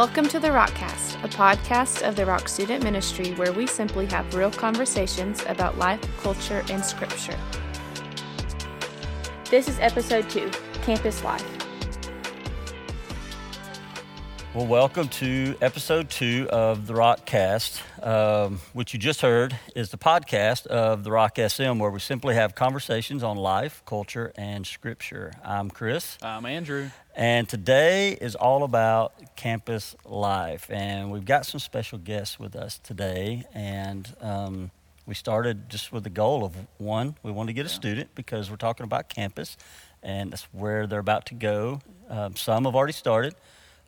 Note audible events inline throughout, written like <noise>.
Welcome to the Rockcast, a podcast of the Rock Student Ministry where we simply have real conversations about life, culture, and scripture. This is episode two Campus Life. Well, welcome to episode two of the Rockcast. Um, what you just heard is the podcast of the Rock SM, where we simply have conversations on life, culture, and scripture. I'm Chris. I'm Andrew. And today is all about campus life. And we've got some special guests with us today. And um, we started just with the goal of one, we want to get a student because we're talking about campus, and that's where they're about to go. Um, some have already started.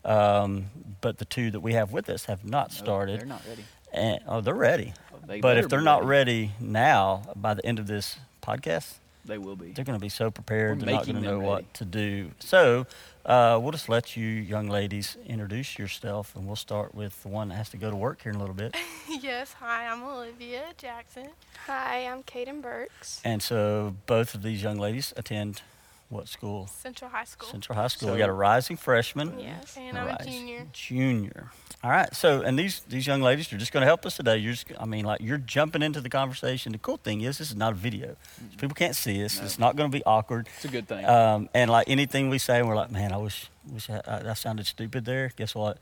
Um, but the two that we have with us have not started. No, they're not ready. And, oh, they're ready. They but if they're not ready now, by the end of this podcast, They will be. they're going to be so prepared We're they're not going to know them what to do. So uh, we'll just let you young ladies introduce yourself, and we'll start with the one that has to go to work here in a little bit. <laughs> Yes, hi, I'm Olivia Jackson. Hi, I'm Kaden Burks. and so both of these young ladies attend what school? Central High School. Central High School. we got a rising freshman. Yes. And I'm a junior. Junior. All right. So, and these these young ladies are just going to help us today. You're just, I mean, like you're jumping into the conversation. The cool thing is, this is not a video. So people can't see us. No. It's not going to be awkward. It's a good thing. Um, and like anything we say, we're like, man, I wish wish I, I, that sounded stupid there. Guess what?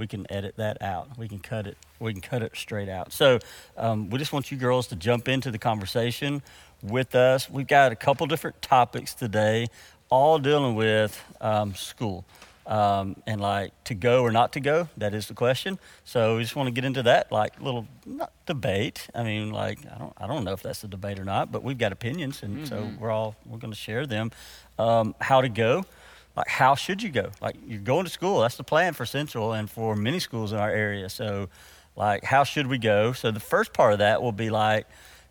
We can edit that out. We can cut it. We can cut it straight out. So um, we just want you girls to jump into the conversation with us. We've got a couple different topics today, all dealing with um, school. Um, and like to go or not to go, that is the question. So we just want to get into that, like little not debate. I mean, like I don't, I don't know if that's a debate or not, but we've got opinions, and so Mhm. we're all we're going to share them. Um, how to go, like how should you go? Like you're going to school. That's the plan for Central and for many schools in our area. So, like how should we go? So the first part of that will be like,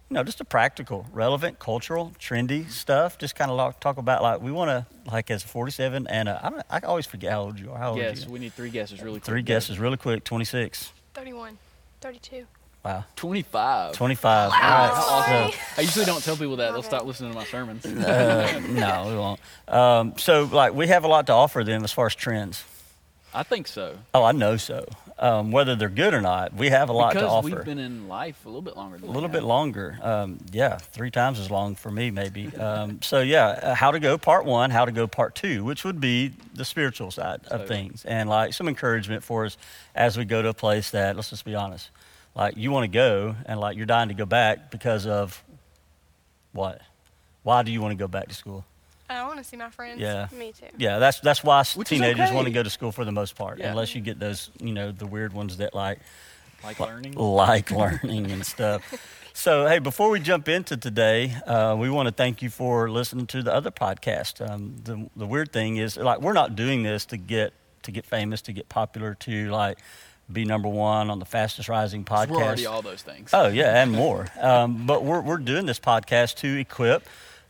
you know, just a practical, relevant, cultural, trendy stuff. Just kind of talk about like we want to like as 47 and uh, I don't, I always forget how old you are. How old are you? We need three guesses really quick. Three guesses, really quick. 26. 31. 32. Wow. 25. 25. All How right. awesome. I usually don't tell people that. They'll stop listening to my sermons. <laughs> Uh, no, we won't. Um, so, like, we have a lot to offer them as far as trends. I think so. Oh, I know so. Um, whether they're good or not, we have a lot because to offer. Because we've been in life a little bit longer. a little bit longer. Um, yeah, three times as long for me, maybe. Um, so, yeah, uh, how to go part one, how to go part two, which would be the spiritual side of things. And like some encouragement for us as we go to a place that, let's just be honest, like you want to go and like you're dying to go back because of what? Why do you want to go back to school? I want to see my friends. Yeah. Me too. Yeah, that's that's why Which is teenagers want to go to school for the most part, Yeah. unless you get those, you know, the weird ones that like Like learning. like <laughs> learning and stuff. So, hey, before we jump into today, uh, we want to thank you for listening to the other podcast. Um, the the weird thing is, like, we're not doing this to get to get famous, to get popular, to like be number one on the fastest rising podcast. We're already all those things. Oh yeah, and more. Um, but we're we're doing this podcast to equip,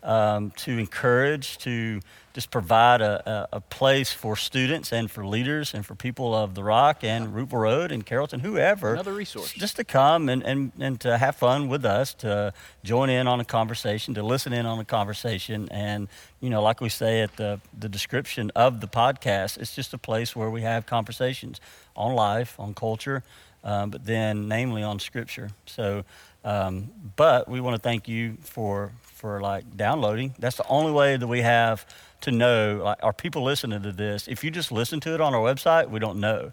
um, to encourage, to just provide a, a, a place for students and for leaders and for people of the Rock and Roopville Road and Carrollton, whoever. Another resource. Just to come and, and, and to have fun with us, to join in on a conversation, to listen in on a conversation. And, you know, like we say at the, the description of the podcast, it's just a place where we have conversations on life, on culture, um, but then namely on scripture. So, um, but we want to thank you for, for like downloading. That's the only way that we have to know, like, are people listening to this? If you just listen to it on our website, we don't know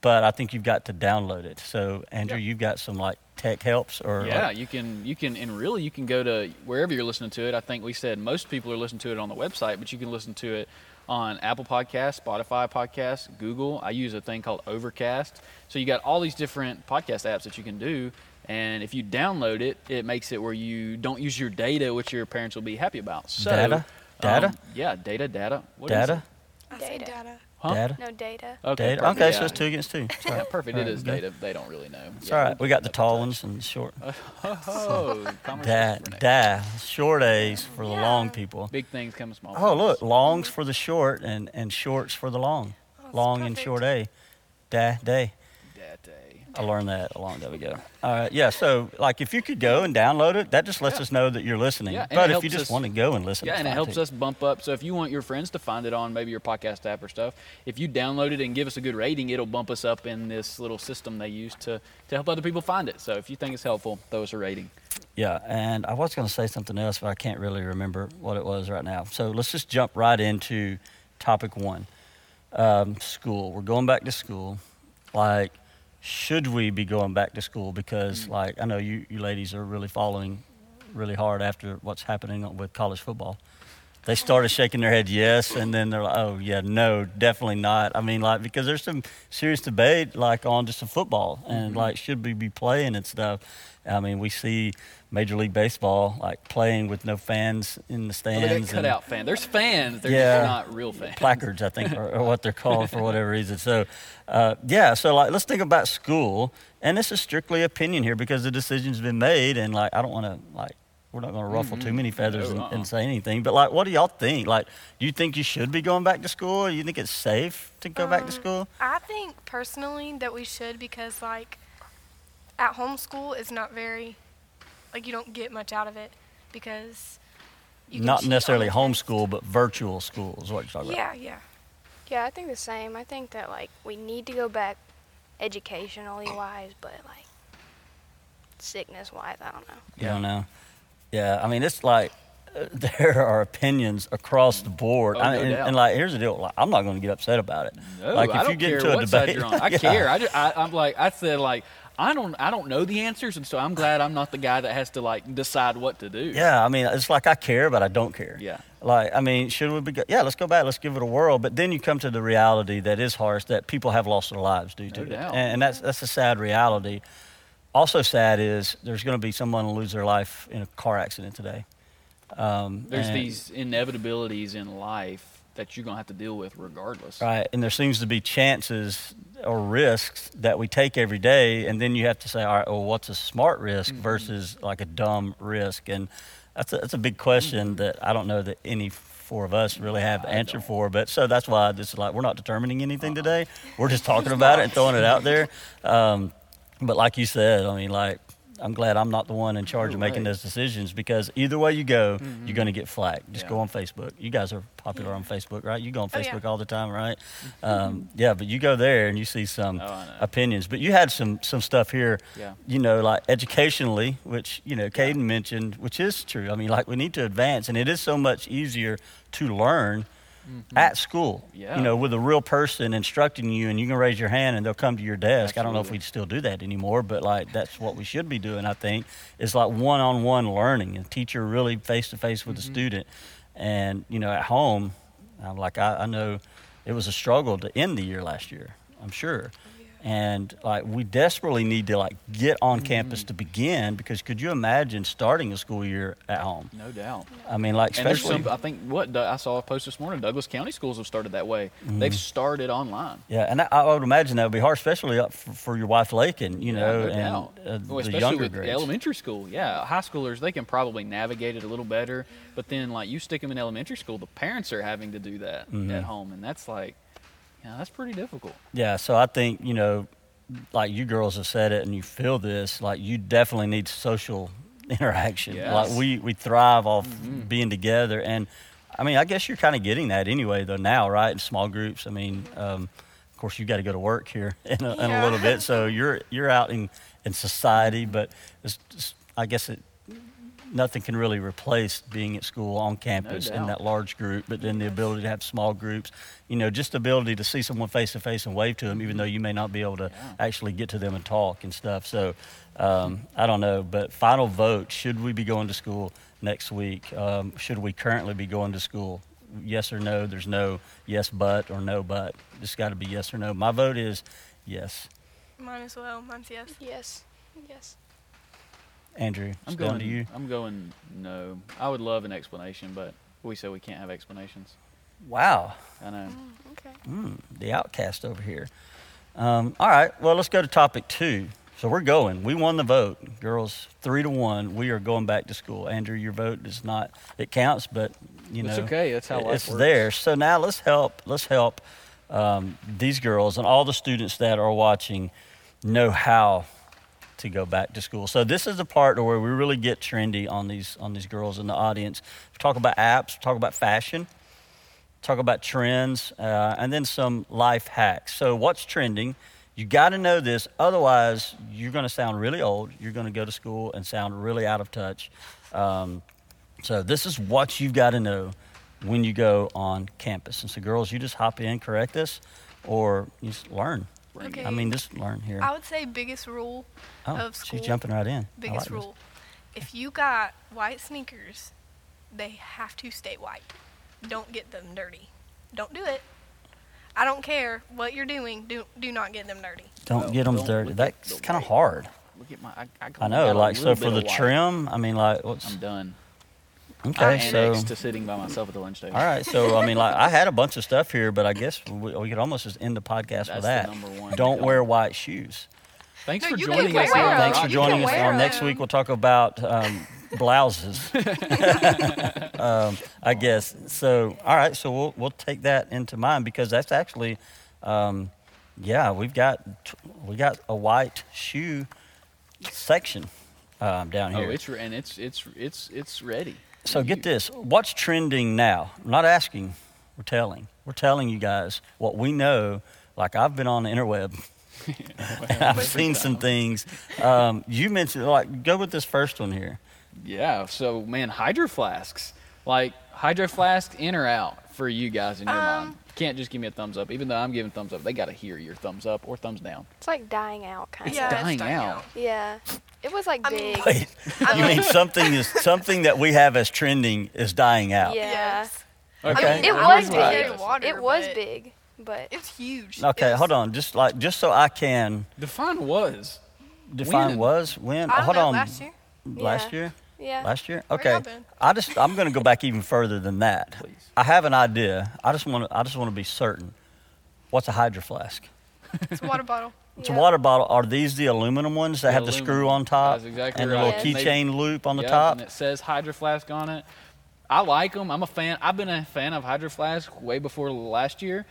but I think you've got to download it. So, Andrew, Yeah. you've got some like tech helps or Yeah, like- you can you can and really you can go to wherever you're listening to it. I think we said most people are listening to it on the website, but you can listen to it on Apple Podcasts, Spotify Podcasts, Google. I use a thing called Overcast. So you got all these different podcast apps that you can do. And if you download it, it makes it where you don't use your data, which your parents will be happy about. So, Data? Data? um, yeah, data, data. What is data, it? I say Data. data. Huh? data, No data. Okay, data. Okay, yeah. so it's two against two. Sorry. <laughs> Yeah, perfect. All It right, is good. data. They don't really know. It's Yeah, all we'll right. We get got the tall ones and the short. <laughs> Oh, commerce Da, da, short A's for the long people. Big things come small. Oh, look, longs for the short and, and shorts for the long. Oh, that's Long and short A. Da, day. I learned that a long time ago. All right, yeah. So, like, if you could go and download it, that just lets Yeah. us know that you're listening. Yeah, but if you just us- want to go and listen, Yeah, and it helps too. us bump up. So if you want your friends to find it on maybe your podcast app or stuff, if you download it and give us a good rating, it'll bump us up in this little system they use to, to help other people find it. So if you think it's helpful, throw us a rating. Yeah, and I was going to say something else, but I can't really remember what it was right now. So let's just jump right into topic one um, school. We're going back to school. Like, should we be going back to school? Because, mm. like, I know you, you ladies are really following really hard after what's happening with college football. They started shaking their head yes, and then they're like, oh, yeah, no, definitely not. I mean, like, because there's some serious debate, like, on just the football and, mm-hmm. like, should we be playing and stuff. I mean, we see Major League Baseball, like, playing with no fans in the Well, stands. they got cut and out fans. There's fans. They're Yeah. not real fans. Placards, I think, are, are what they're called for whatever reason. So, uh, yeah, so, like, let's think about school. And this is strictly opinion here because the decision's been made, and, like, I don't want to, like, we're not going to ruffle too many feathers No, and, uh-uh. and say anything. But like, what do y'all think? Like, do you think you should be going back to school? Do you think it's safe to go back to Um, school? I think personally that we should because like at home school is not very like you don't get much out of it because you can Not necessarily the test. homeschool, but virtual school is what you're talking about. Yeah, yeah. Yeah, I think the same. I think that like we need to go back educationally wise, but like sickness wise, I don't know. You don't know? Yeah, I mean, it's like uh, <laughs> there are opinions across the board. Oh, I no and, doubt. and like, here's the deal: like, I'm not going to get upset about it. No, like, if I don't you get care into a what debate, side you're on. I <laughs> Yeah. care. I, just, I, I'm like I said, like I don't I don't know the answers, and so I'm glad I'm not the guy that has to like decide what to do. Yeah, I mean, it's like I care, but I don't care. Yeah. Like, I mean, should we be? Go- yeah, let's go back. Let's give it a whirl. But then you come to the reality that is harsh that people have lost their lives due to No it, and, and that's that's a sad reality. Also, sad is there's going to be someone who lose their life in a car accident today. Um, There's these inevitabilities in life that you're gonna have to deal with regardless. Right, and there seems to be chances or risks that we take every day, and then you have to say, all right, well, what's a smart risk Mm-hmm. versus like a dumb risk? And that's a, that's a big question Mm-hmm. that I don't know that any four of us really have the answer for. But so that's why this is like we're not determining anything Uh-uh. today. We're just <laughs> talking about it and throwing it out there. Um, but like you said, I mean, like. I'm glad I'm not the one in charge of making way. those decisions because either way you go, you're going to get flack. Just Yeah. go on Facebook. You guys are popular on Facebook, right? You go on Oh, yeah. Facebook all the time, right? Um, yeah, but you go there and you see some Oh, opinions. But you had some some stuff here, Yeah. you know, like educationally, which you know, Caden mentioned, which is true. I mean, like we need to advance, and it is so much easier to learn at school. Mm-hmm. Yeah. You know, with a real person instructing you, and you can raise your hand and they'll come to your desk. I don't know if Absolutely. we still do that anymore, but like that's what we should be doing. I think is like one-on-one learning, and teacher really face-to-face with the Mm-hmm. student. And you know, at home, I'm like I, I know it was a struggle to end the year last year. I'm sure. And like we desperately need to like get on Mm-hmm. campus to begin because could you imagine starting a school year at home? No doubt. I mean, like especially some. I think what I saw a post this morning. Douglas County schools have started that way. Mm-hmm. They've started online. yeah, and I, I would imagine that would be hard, especially up for, for your wife Lakin, you Yeah, know, no and doubt. uh, Well, the especially younger with grades. elementary school. Yeah, high schoolers they can probably navigate it a little better. But then, like you stick them in elementary school, the parents are having to do that Mm-hmm. at home, and that's like, yeah, that's pretty difficult. Yeah, so I think, you know, like you girls have said it and you feel this, like you definitely need social <laughs> interaction. Yes. Like we, we thrive off being together. And I mean, I guess you're kind of getting that anyway, though, now, right? In small groups. I mean, um, of course, you got to go to work here <laughs> in a, in a little bit. So <laughs> you're, you're out in, in society, but it's just, I guess it, nothing can really replace being at school on campus in that large group, but then the ability to have small groups, you know, just the ability to see someone face to face and wave to them, even though you may not be able to Yeah. actually get to them and talk and stuff. So um, I don't know, but final vote: should we be going to school next week? Um, should we currently be going to school? Yes or no? There's no yes but or no but. It's got to be yes or no. My vote is yes. Mine as well. Mine's yes. Yes. Yes. Andrew, I'm going to you. I'm going no. I would love an explanation, but we said we can't have explanations. Wow. I know. Okay. Mm, the outcast over here. Um, all right, well, let's go to topic two. So we're going. We won the vote, girls, three to one. We are going back to school. Andrew, your vote is not. It counts, but you It's know, okay. That's how life it's works. there. So now let's help. Let's help um, these girls and all the students that are watching know how to go back to school. So this is the part where we really get trendy on these on these girls in the audience. We talk about apps, talk about fashion, talk about trends, uh, and then some life hacks. So what's trending? You got to know this, otherwise you're going to sound really old. You're going to go to school and sound really out of touch. Um, so this is what you've got to know when you go on campus. And so, girls, you just hop in, correct this, or you just learn. Okay. I mean, just learn here. I would say biggest rule oh, of school. she's jumping right in. Biggest like this. rule. If you got white sneakers, they have to stay white. Don't get them dirty. Don't do it. I don't care what you're doing. Do do not get them dirty. Don't Well, get them don't dirty. That's kind of hard. Look at my. I, I, I know. Like so for the white. trim. I mean, like what's I'm done. Okay? I'm So to sitting by myself at the lunch table. all right. So I mean, like I had a bunch of stuff here, but I guess we, we could almost just end the podcast That's with the that. number one. Don't Don't. wear white shoes. Thanks No, for joining us. here on Thanks for Rock- You can joining us. wear On next week, we'll talk about um, blouses. <laughs> um, I guess so. All right, so we'll we'll take that into mind because that's actually, um, yeah, we've got we got a white shoe section um, down Oh, here. it's re- and it's it's it's it's ready. So get this. What's trending now? I'm not asking, we're telling. We're telling you guys what we know. Like I've been on the interweb. and <laughs> <laughs> I've seen some things. Um, you mentioned like go with this first one here. Yeah. So man, hydro flasks. Like hydro flask in or out for you guys in your Um, mind. You can't just give me a thumbs up. Even though I'm giving thumbs up, they got to hear your thumbs up or thumbs down. It's like dying out, kind of. yeah, it's dying dying out. out. Yeah. It was like I mean, big. Wait, <laughs> you mean something is something that we have as trending is dying out? Yeah. Yes. Okay. mean, It was would carry big. water, it was but big, but It's huge. Okay, It's- hold on. Just like just so I can Define was. define When? was when. I don't hold know, on. last year. Last Yeah. year. Yeah. Last year? Okay. I just I'm going to go back even further than that. Please. I have an idea. I just want to I just want to be certain. What's a hydro flask? It's a water bottle. <laughs> It's a water bottle. Are these the aluminum ones that The have the screw on top That's exactly and the right. little And they- keychain loop on the Yep, top? And it says Hydro Flask on it. I like them. I'm a fan. I've been a fan of Hydro Flask way before last year.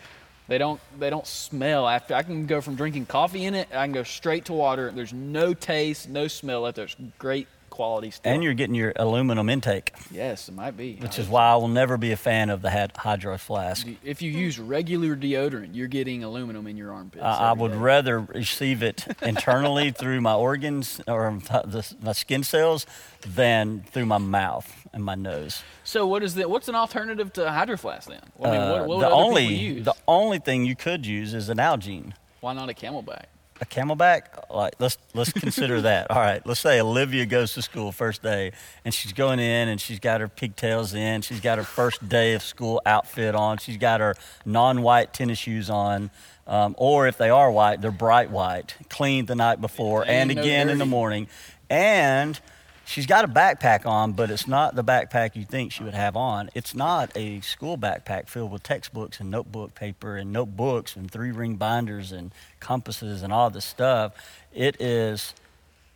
They don't they don't smell after. I can go from drinking coffee in it. I can go straight to water. There's no taste, no smell. left. There's great quality stuff. and you're getting your aluminum intake, yes, it might be. which is why I will never be a fan of the hydro flask. if you use regular deodorant, you're getting aluminum in your armpits. I, I would day. rather receive it internally <laughs> through my organs or the, my skin cells than through my mouth and my nose. So what is the what's an alternative to Hydro Flask then? I mean, what, Uh, what would the only use? the only thing you could use is a Nalgene. Why not a CamelBak? A CamelBak, like let's let's consider <laughs> that. All right, let's say Olivia goes to school first day, and she's going in, and she's got her pigtails in, she's got her first day of school outfit on, she's got her non-white tennis shoes on, um, or if they are white, they're bright white, cleaned the night before, and again in the morning, and she's got a backpack on, but it's not the backpack you think she would have on. It's not a school backpack filled with textbooks and notebook paper and notebooks and three ring binders and compasses and all this stuff. It is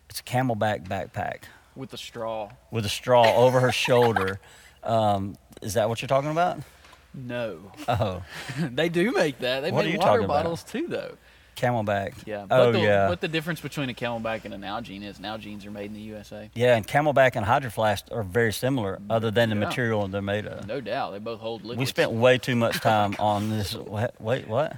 it's a CamelBak backpack With a straw. with a straw over her shoulder. Um, is that what you're talking about? No. Oh, <laughs> they do make that. They What make water talking about? bottles too, though. Camelback. Yeah. Oh but the, yeah. What the difference between a CamelBak and a Nalgene is Nalgenes are made in the USA. yeah, and CamelBak and Hydroflask are very similar, other than the Yeah. material they're made of. No doubt, they both hold liquids. We spent way too much time on this. Wait, wait, what?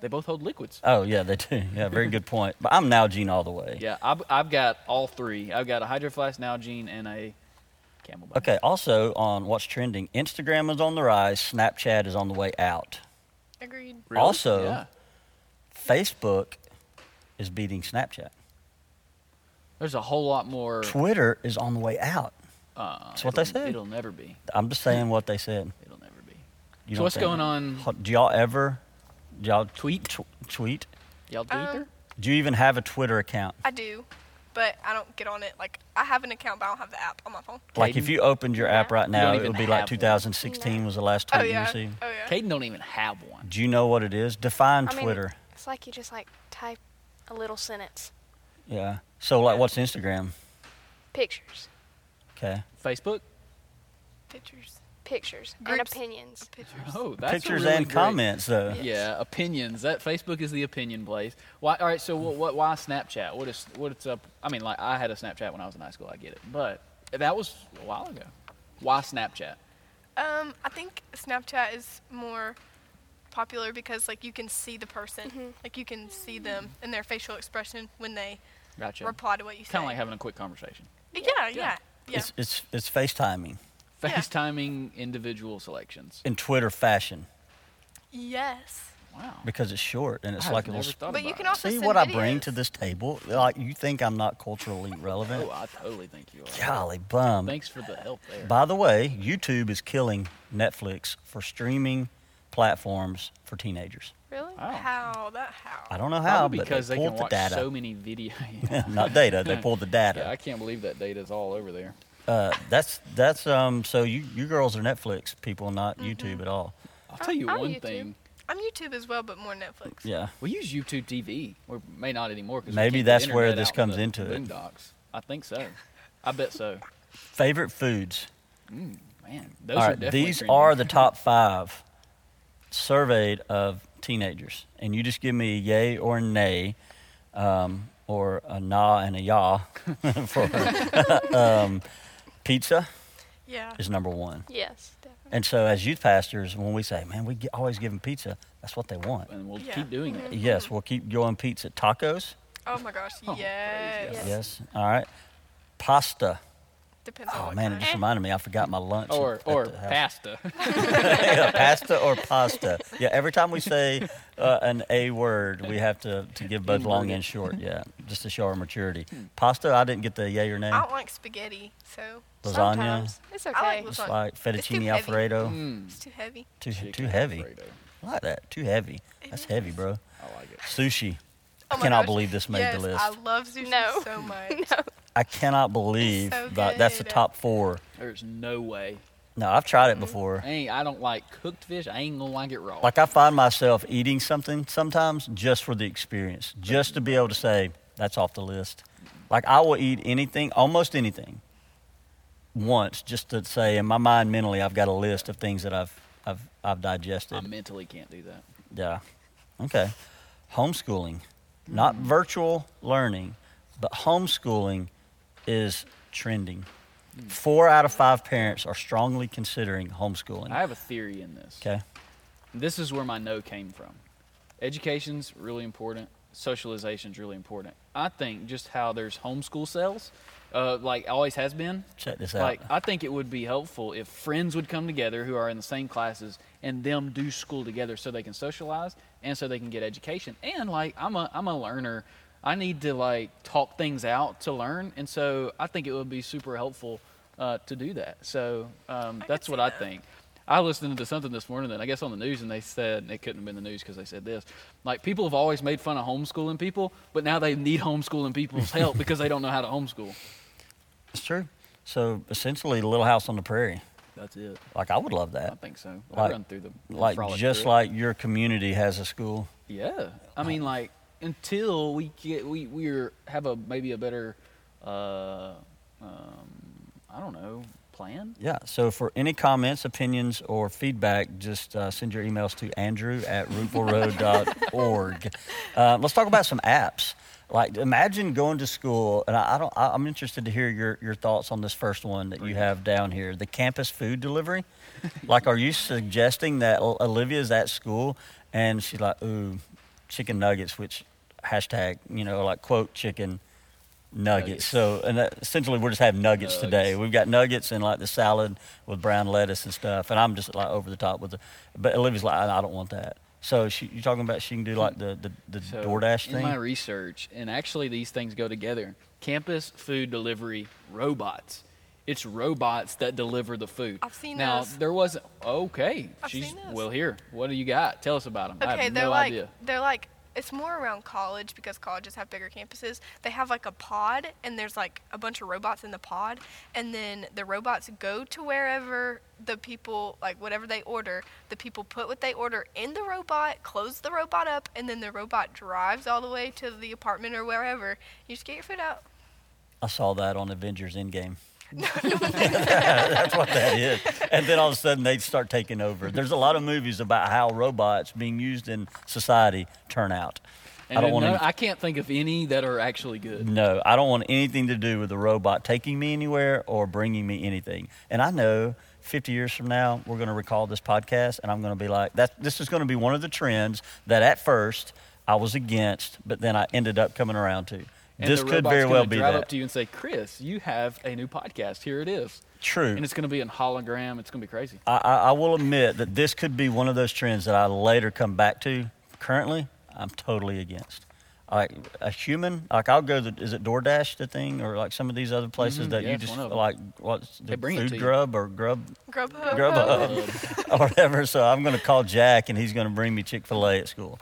They both hold liquids. Oh yeah, they do. Yeah, very good point. But I'm Nalgene all the way. Yeah, I've, I've got all three. I've got a Hydro Flask, an and a CamelBak. Okay. Also on what's trending, Instagram is on the rise. Snapchat is on the way out. Agreed. Really? Also- yeah. Facebook is beating Snapchat. there's a whole lot more. Twitter is on the way out. Uh, That's what they said. It'll never be. I'm just saying what they said. <laughs> It'll never be. You so what's think- going on? Do y'all ever? Do y'all Tweet? Tw- tweet? Y'all Twitter? Um, Do you even have a Twitter account? I do, but I don't get on it. Like I have an account, but I don't have the app on my phone. Like if you opened your app right now, it would be like have one. 2016 was the last tweet Oh you received. Oh yeah. Caden don't even have one. Do you know what it is? Define I mean, Twitter. It's like you just like type a little sentence. yeah. So like, what's Instagram? Pictures. Okay. Facebook? Pictures. Pictures and opinions. Pictures. Oh, that's a Pictures really and great- comments, though. Yeah, opinions. That Facebook is the opinion place. Why? All right. So what? what why Snapchat? What is? What's up? I mean, like I had a Snapchat when I was in high school. I get it, but that was a while ago. Why Snapchat? Um, I think Snapchat is more popular because like you can see the person, Mhm. like you can see them and their facial expression when they Gotcha. reply to what you say. Kind of like having a quick conversation. Yeah, yeah, yeah. It's, it's, it's FaceTiming Yeah. FaceTiming individual selections. in Twitter fashion Yes. Wow. because it's short and it's I've like a never little. thought But you can it. also See send what I bring to this table? Like you think I'm not culturally relevant? Oh, I totally think you are. Golly bum. Thanks for the help there. By the way, YouTube is killing Netflix for streaming platforms for teenagers. Really? Wow. How that how? I don't know how, Probably but because they they, can pulled the watch data. so many videos. <laughs> <laughs> Not data. They pulled the data. yeah, I can't believe that data is all over there. Uh, that's that's um. So you you girls are Netflix people, not Mm-hmm. YouTube at all. I'll tell you I'm one YouTube. thing. I'm YouTube as well, but more Netflix. Yeah. We use YouTube TV, or may not anymore. Cause Maybe that's where this out in comes the into it. boondocks. I think so. I bet so. Favorite foods. Mm, man, those all are right. definitely These trending. are the top five surveyed of teenagers, and you just give me a yay or a nay, um, or a nah and a yah <laughs> for <laughs> um, pizza Yeah. is number one. Yes, definitely. And so, as youth pastors, when we say, "Man, we get, always give them pizza," that's what they want. and we'll Yeah. keep doing it. Yes, we'll keep going pizza. Tacos, Oh my gosh. Oh, praise yes. Yes. All right. Pasta. Depends Oh what man, it just reminded me. I forgot my lunch. Or at or the house. pasta. <laughs> yeah, pasta or pasta. Yeah, every time we say uh, an A word, we have to, to give both long Invert it. and short. Yeah, just to show our maturity. Pasta, I didn't get the yay or nay. I don't like spaghetti, so Lasagna, Sometimes. It's I okay. like just like It's too fettuccine heavy. alfredo. Mm, it's too heavy. Too chicken too heavy. Alfredo. I like that. Too heavy. It That's heavy, bro. I like it. Sushi. Oh I my cannot gosh. believe this made yes, the list. I love sushi No. so <laughs> much. no. I cannot believe so that that's the top four. There's no way. No, I've tried it before. I. I don't like cooked fish. I ain't gonna like it raw. Like I find myself eating something sometimes just for the experience, just to be able to say that's off the list. Like I will eat anything, almost anything, once just to say in my mind mentally I've got a list of things that I've I've I've digested. I mentally can't do that. Yeah. Okay. Homeschooling, not mm. virtual learning, but homeschooling is trending. Four out of five parents are strongly considering homeschooling. I have a theory in this. Okay. This is where my no came from. Education's really important. Socialization's really important. I think just how there's homeschool cells, uh, like always has been. Check this out. Like I think it would be helpful if friends would come together who are in the same classes and them do school together so they can socialize and so they can get education. And like I'm a I'm a learner. I need to like talk things out to learn, and so I think it would be super helpful uh, to do that. So um, that's what see I that. think. I listened to something this morning that I guess on the news, and they said it couldn't have been the news because they said this. Like people have always made fun of homeschooling people, but now they need homeschooling people's help <laughs> because they don't know how to homeschool. It's true. So essentially, Little House on the Prairie. That's it. Like I would love that. I think so. Like- I run through the Like just through like your community has a school. yeah. I mean, like until we get we we're have a maybe a better uh, um, I don't know plan. Yeah. So for any comments, opinions, or feedback, just uh, send your emails to Andrew at roopvilleroad.org. Uh, let's talk about some apps. Like imagine going to school, and I, I don't. I, I'm interested to hear your, your thoughts on this first one that you have down here, the campus food delivery. like, are you suggesting that Olivia's at school and she's like, ooh, chicken nuggets, which hashtag, you know, like quote chicken nuggets. Nuggets. So, and that, essentially, we're just having nuggets, today. We've got nuggets and like the salad with brown lettuce and stuff. And I'm just like over the top with the, but Olivia's like, I, I don't want that. So she, you talking about she can do like the the, the So DoorDash thing. in thing? my research, and actually these things go together. Campus food delivery robots. It's robots that deliver the food. I've seen now those. there was okay. I've she's seen those. well here. What do you got? Tell us about them. I Okay, have they're no like idea. they're like it's more around college because colleges have bigger campuses. They have like a pod and there's like a bunch of robots in the pod and then the robots go to wherever the people like whatever they order, the people put what they order in the robot, close the robot up and then the robot drives all the way to the apartment or wherever. You just get your food out. I saw that on Avengers Endgame. <laughs> That's what that is. And then all of a sudden they start taking over. There's a lot of movies about how robots being used in society turn out. And I don't want no. I can't think of any that are actually good. No, I don't want anything to do with a robot taking me anywhere or bringing me anything. And I know 50 years from now, we're going to recall this podcast, and I'm going to be like, that. This is going to be one of the trends that at first I was against, but then I ended up coming around to. And this the could robot's very gonna well be drive that. up to you and say, "Chris, you have a new podcast. Here it is." True. And it's going to be in hologram. It's going to be crazy. I, I, I will admit that this could be one of those trends that I later come back to. Currently, I'm totally against. Like a human, like I'll go. The, is it DoorDash the thing, or like some of these other places Mhm, that yeah, you just one of 'em. like what's the bring food grub or grub Grubhub. Grubhub <laughs> or whatever. So I'm going to call Jack, and he's going to bring me Chick Fil A at school.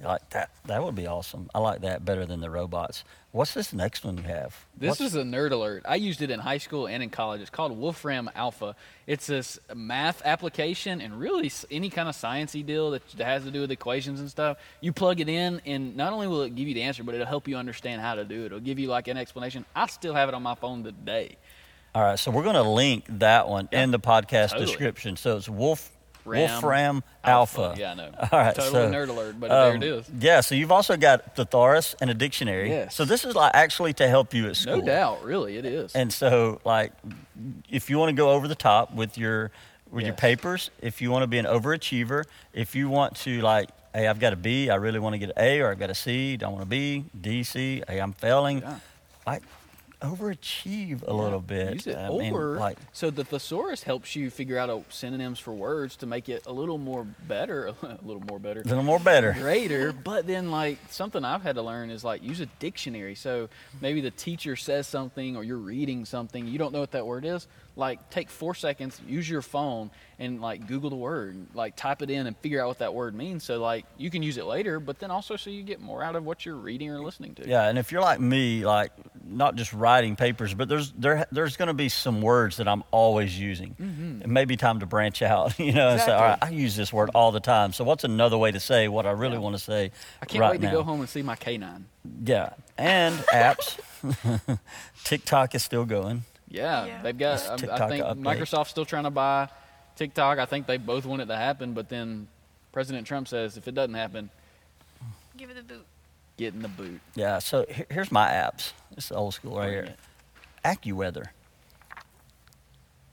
Like that, that would be awesome. I like that better than the robots. What's this next one you have? This What's- is a nerd alert. I used it in high school and in college. It's called Wolfram Alpha. It's this math application and really any kind of sciencey deal that has to do with equations and stuff. You plug it in, and not only will it give you the answer, but it'll help you understand how to do it. It'll give you like an explanation. I still have it on my phone today. All right, so we're going to link that one in the podcast Totally. description. So it's Wolf Ram Wolfram Alpha. Yeah, I know. All right, Totally so, nerd alert, but um, there it is. Yeah, so you've also got the thesaurus and a dictionary. Yes. So this is like actually to help you at school. No doubt, really, it is. And so, like, if you want to go over the top with your with your papers, if you want to be an overachiever, if you want to like, hey, I've got a B, I really want to get an A, or I've got a C, don't want a B, D, C, hey, I'm failing. Yeah. Like, overachieve a little bit. Use it. I or mean, like, so the thesaurus helps you figure out a, synonyms for words to make it a little more better, <laughs> a little more better, a little more better. greater. But then like something I've had to learn is like use a dictionary. So maybe the teacher says something or you're reading something, you don't know what that word is. Like take four seconds, use your phone and like Google the word, like type it in and figure out what that word means. So like you can use it later, but then also so you get more out of what you're reading or listening to. Yeah, and if you're like me, like not just writing papers, but there's there there's going to be some words that I'm always using. Mm-hmm. It may be time to branch out, <laughs> you know, and say, all right, I use this word all the time. So what's another way to say what I really Yeah. want to say? I can't right wait to now? go home and see my canine. Yeah, and apps. <laughs> TikTok is still going. Yeah, Yeah. they've got. This um, I think update. Microsoft's still trying to buy TikTok. I think they both want it to happen, but then President Trump says if it doesn't happen, Give it a boot. get in the boot. Yeah. So he- here's my apps. It's old school right here. AccuWeather.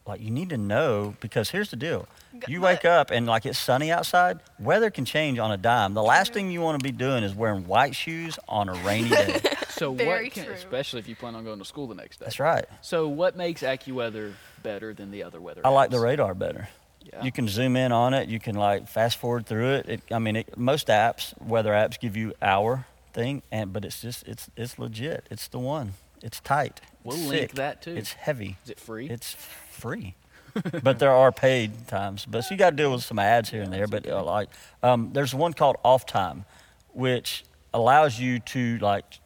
Like you need to know because here's the deal. You wake up and like it's sunny outside. Weather can change on a dime. The last thing you want to be doing is wearing white shoes on a rainy day. <laughs> So <laughs> Very what? Can, true. especially if you plan on going to school the next day. That's right. So what makes AccuWeather better than the other weather? I like the radar better. Yeah. You can zoom in on it. You can like fast forward through it. it I mean, it, most apps, weather apps, give you hour thing, and but it's just it's it's legit. It's the one. It's tight. We'll It's link sick. that too. It's heavy. Is it free? It's free. <laughs> but there are paid times. But so you got to deal with some ads here and there. But uh, like, um, there's one called Off Time, which allows you to like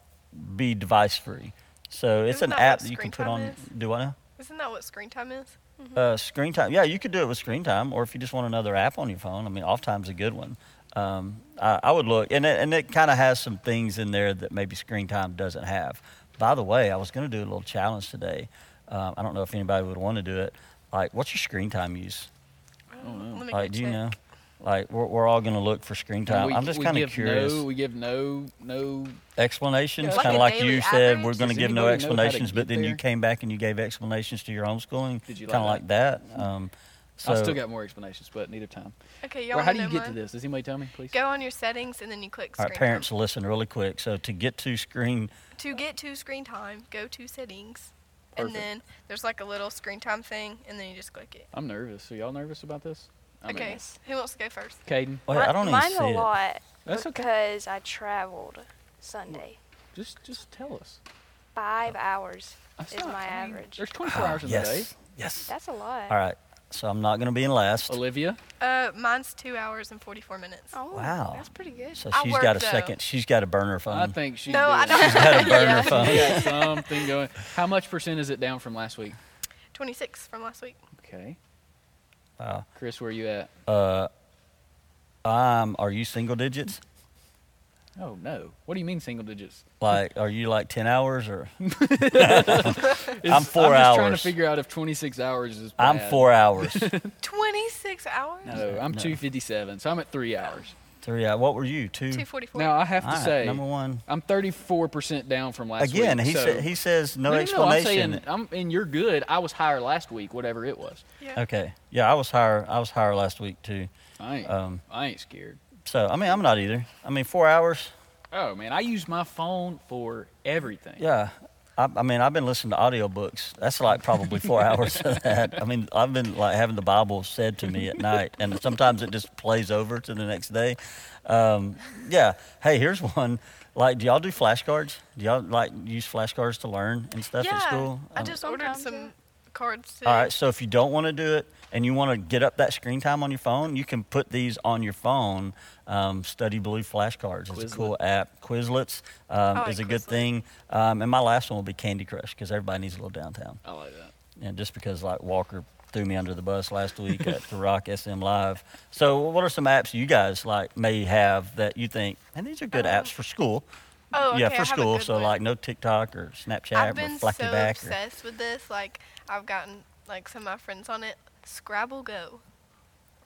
be device free. So it's Isn't an that app what that you can screen put time on. is? Do I know? Isn't that what screen time is? Uh, screen time. Yeah, you could do it with screen time, or if you just want another app on your phone. I mean, off time's a good one. Um, I, I would look, and it, and it kind of has some things in there that maybe screen time doesn't have. By the way, I was going to do a little challenge today. Um, I don't know if anybody would want to do it. Like, what's your screen time use? Oh, no. Let me Like, do you check. know? Like, we're, we're all going to look for screen time. we- I'm just kind of curious. No, we give no no. explanations, Yeah, kind of like daily you said, we're going to give no anybody know how to explanations, but get then you came back and you gave explanations to your homeschooling. Did you kind of like like that? Um, so, I still got more explanations, but neither time. Okay, y'all Or how do you know get to this? Does anybody tell me, please? Go on your settings and then you click All screen right, parents, time. listen really quick. So to get to screen, To get to screen time, go to settings. And then there's like a little screen time thing, and then you just click it. I'm nervous. Are y'all nervous about this? I okay, mean, who wants to go first? Caden, wait, Mi- I don't even Mine's see a it. lot That's okay. because I traveled Sunday. just just tell us. Five hours That's is not- my I mean, average. There's 24 Ah, hours in yes, the day. yes. That's a lot. All right, so I'm not going to be in last. Olivia, Uh, mine's two hours and 44 minutes. Oh, Wow. That's pretty good. So I she's work, got a though. second. She's got a burner phone. I think she's No, I don't. She's got a <laughs> burner Yeah. phone. She got something going. How much percent is it down from last week? 26 from last week. Okay, Wow. Chris, where are you at? Uh, um, are you single digits? <laughs> Oh no. What do you mean single digits? Like, are you like ten hours or? <laughs> I'm four I'm just trying to figure out if 26 hours is. I'm four hours. <laughs> 26 hours? No, I'm 257, so I'm at three hours. Three hours. What were you? Two. 244. Now I have to All right, say, number one. I'm 34% down from last Again, week. he so- sa- he says no, no, no, no, I'm explanation. saying, I'm, and you're good. I was higher last week, whatever it was. yeah. okay, yeah, I was higher. I was higher last week too. I ain't, Um, I ain't scared. So I mean, I'm not either. I mean, four hours. Oh man, I use my phone for everything. Yeah. I, I mean, I've been listening to audiobooks. That's like probably four <laughs> hours of that. I mean, I've been like having the Bible said to me at night, and sometimes it just plays over to the next day. Um, yeah. Hey, here's one. Like, do y'all do flashcards? Do y'all like use flashcards to learn and stuff yeah. at school? I Um, just ordered some yeah. Cards today. All right, so if you don't want to do it and you want to get up that screen time on your phone, you can put these on your phone. Um, Study Blue flashcards is a cool app. Quizlets um, like is a good thing. Um, and my last one will be Candy Crush because everybody needs a little downtown. I like that. And just because like Walker threw me under the bus last week at the Rock SM Live. So what are some apps you guys like may have that you think, and these are good Um, apps for school? Oh, yeah, for I have a school. good So one. like no TikTok or Snapchat I've or been Flacky so Back. Or, obsessed with this. Like, I've gotten like some of my friends on it. Scrabble Go.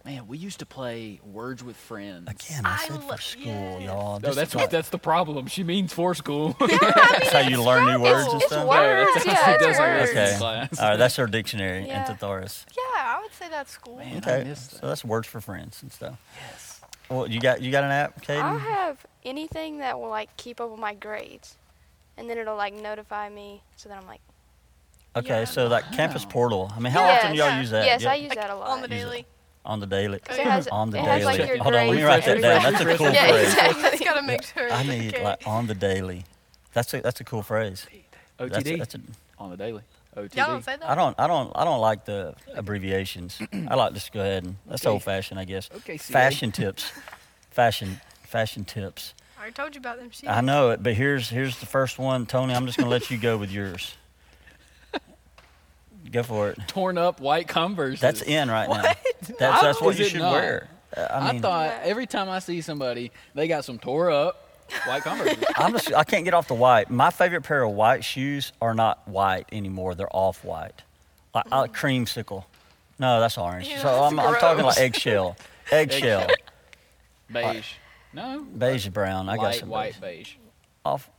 Man, we used to play Words with Friends. Again, I I said lo- for school, yes. y'all. No, that's what, that's the problem. She means for school. <laughs> <laughs> That's how you learn new words and It's stuff. words, that's yeah, how she it's does words. Okay. class. All right, that's her dictionary Yeah. into thesaurus. Yeah, I would say that's school. Man. I Okay, that. so that's words for friends and stuff. Yes. Well, you got you got an app, Katie? I Caden? have anything that will like keep up with my grades, and then it'll like notify me. So then I'm like, Okay, Yeah. so like Campus Portal. I mean, how Yes. often do y'all use that? yes, Yeah, I use Like, that a lot. on the daily. on the daily. it has, on the it daily. has like your Hold on, let me write that down. That's a cool yeah, phrase. exactly. <laughs> Just gotta make sure. I need okay. like on the daily. That's a that's a cool phrase. That's OTD a, that's a, on the daily. OTD. Y'all don't say that. I don't I don't I don't like the abbreviations. <clears throat> I like just go ahead and that's Okay. old fashioned, I guess. Okay, CA. Fashion tips, fashion fashion tips. I already told you about them sheets. I know it, but here's here's the first one, Tony. I'm just gonna let you go with yours. Go for it. Torn up white Converse. That's in right now. That's that's what Is you it should not? wear. Uh, I I, mean, thought every time I see somebody, they got some tore up white Converse. I'm just I can't get off the white. My favorite pair of white shoes are not white anymore. They're off white, like uh, creamsicle. No, that's orange. Ew, so that's I'm, I'm talking like <laughs> eggshell, eggshell, beige. No. beige brown. I got some white beige. beige. off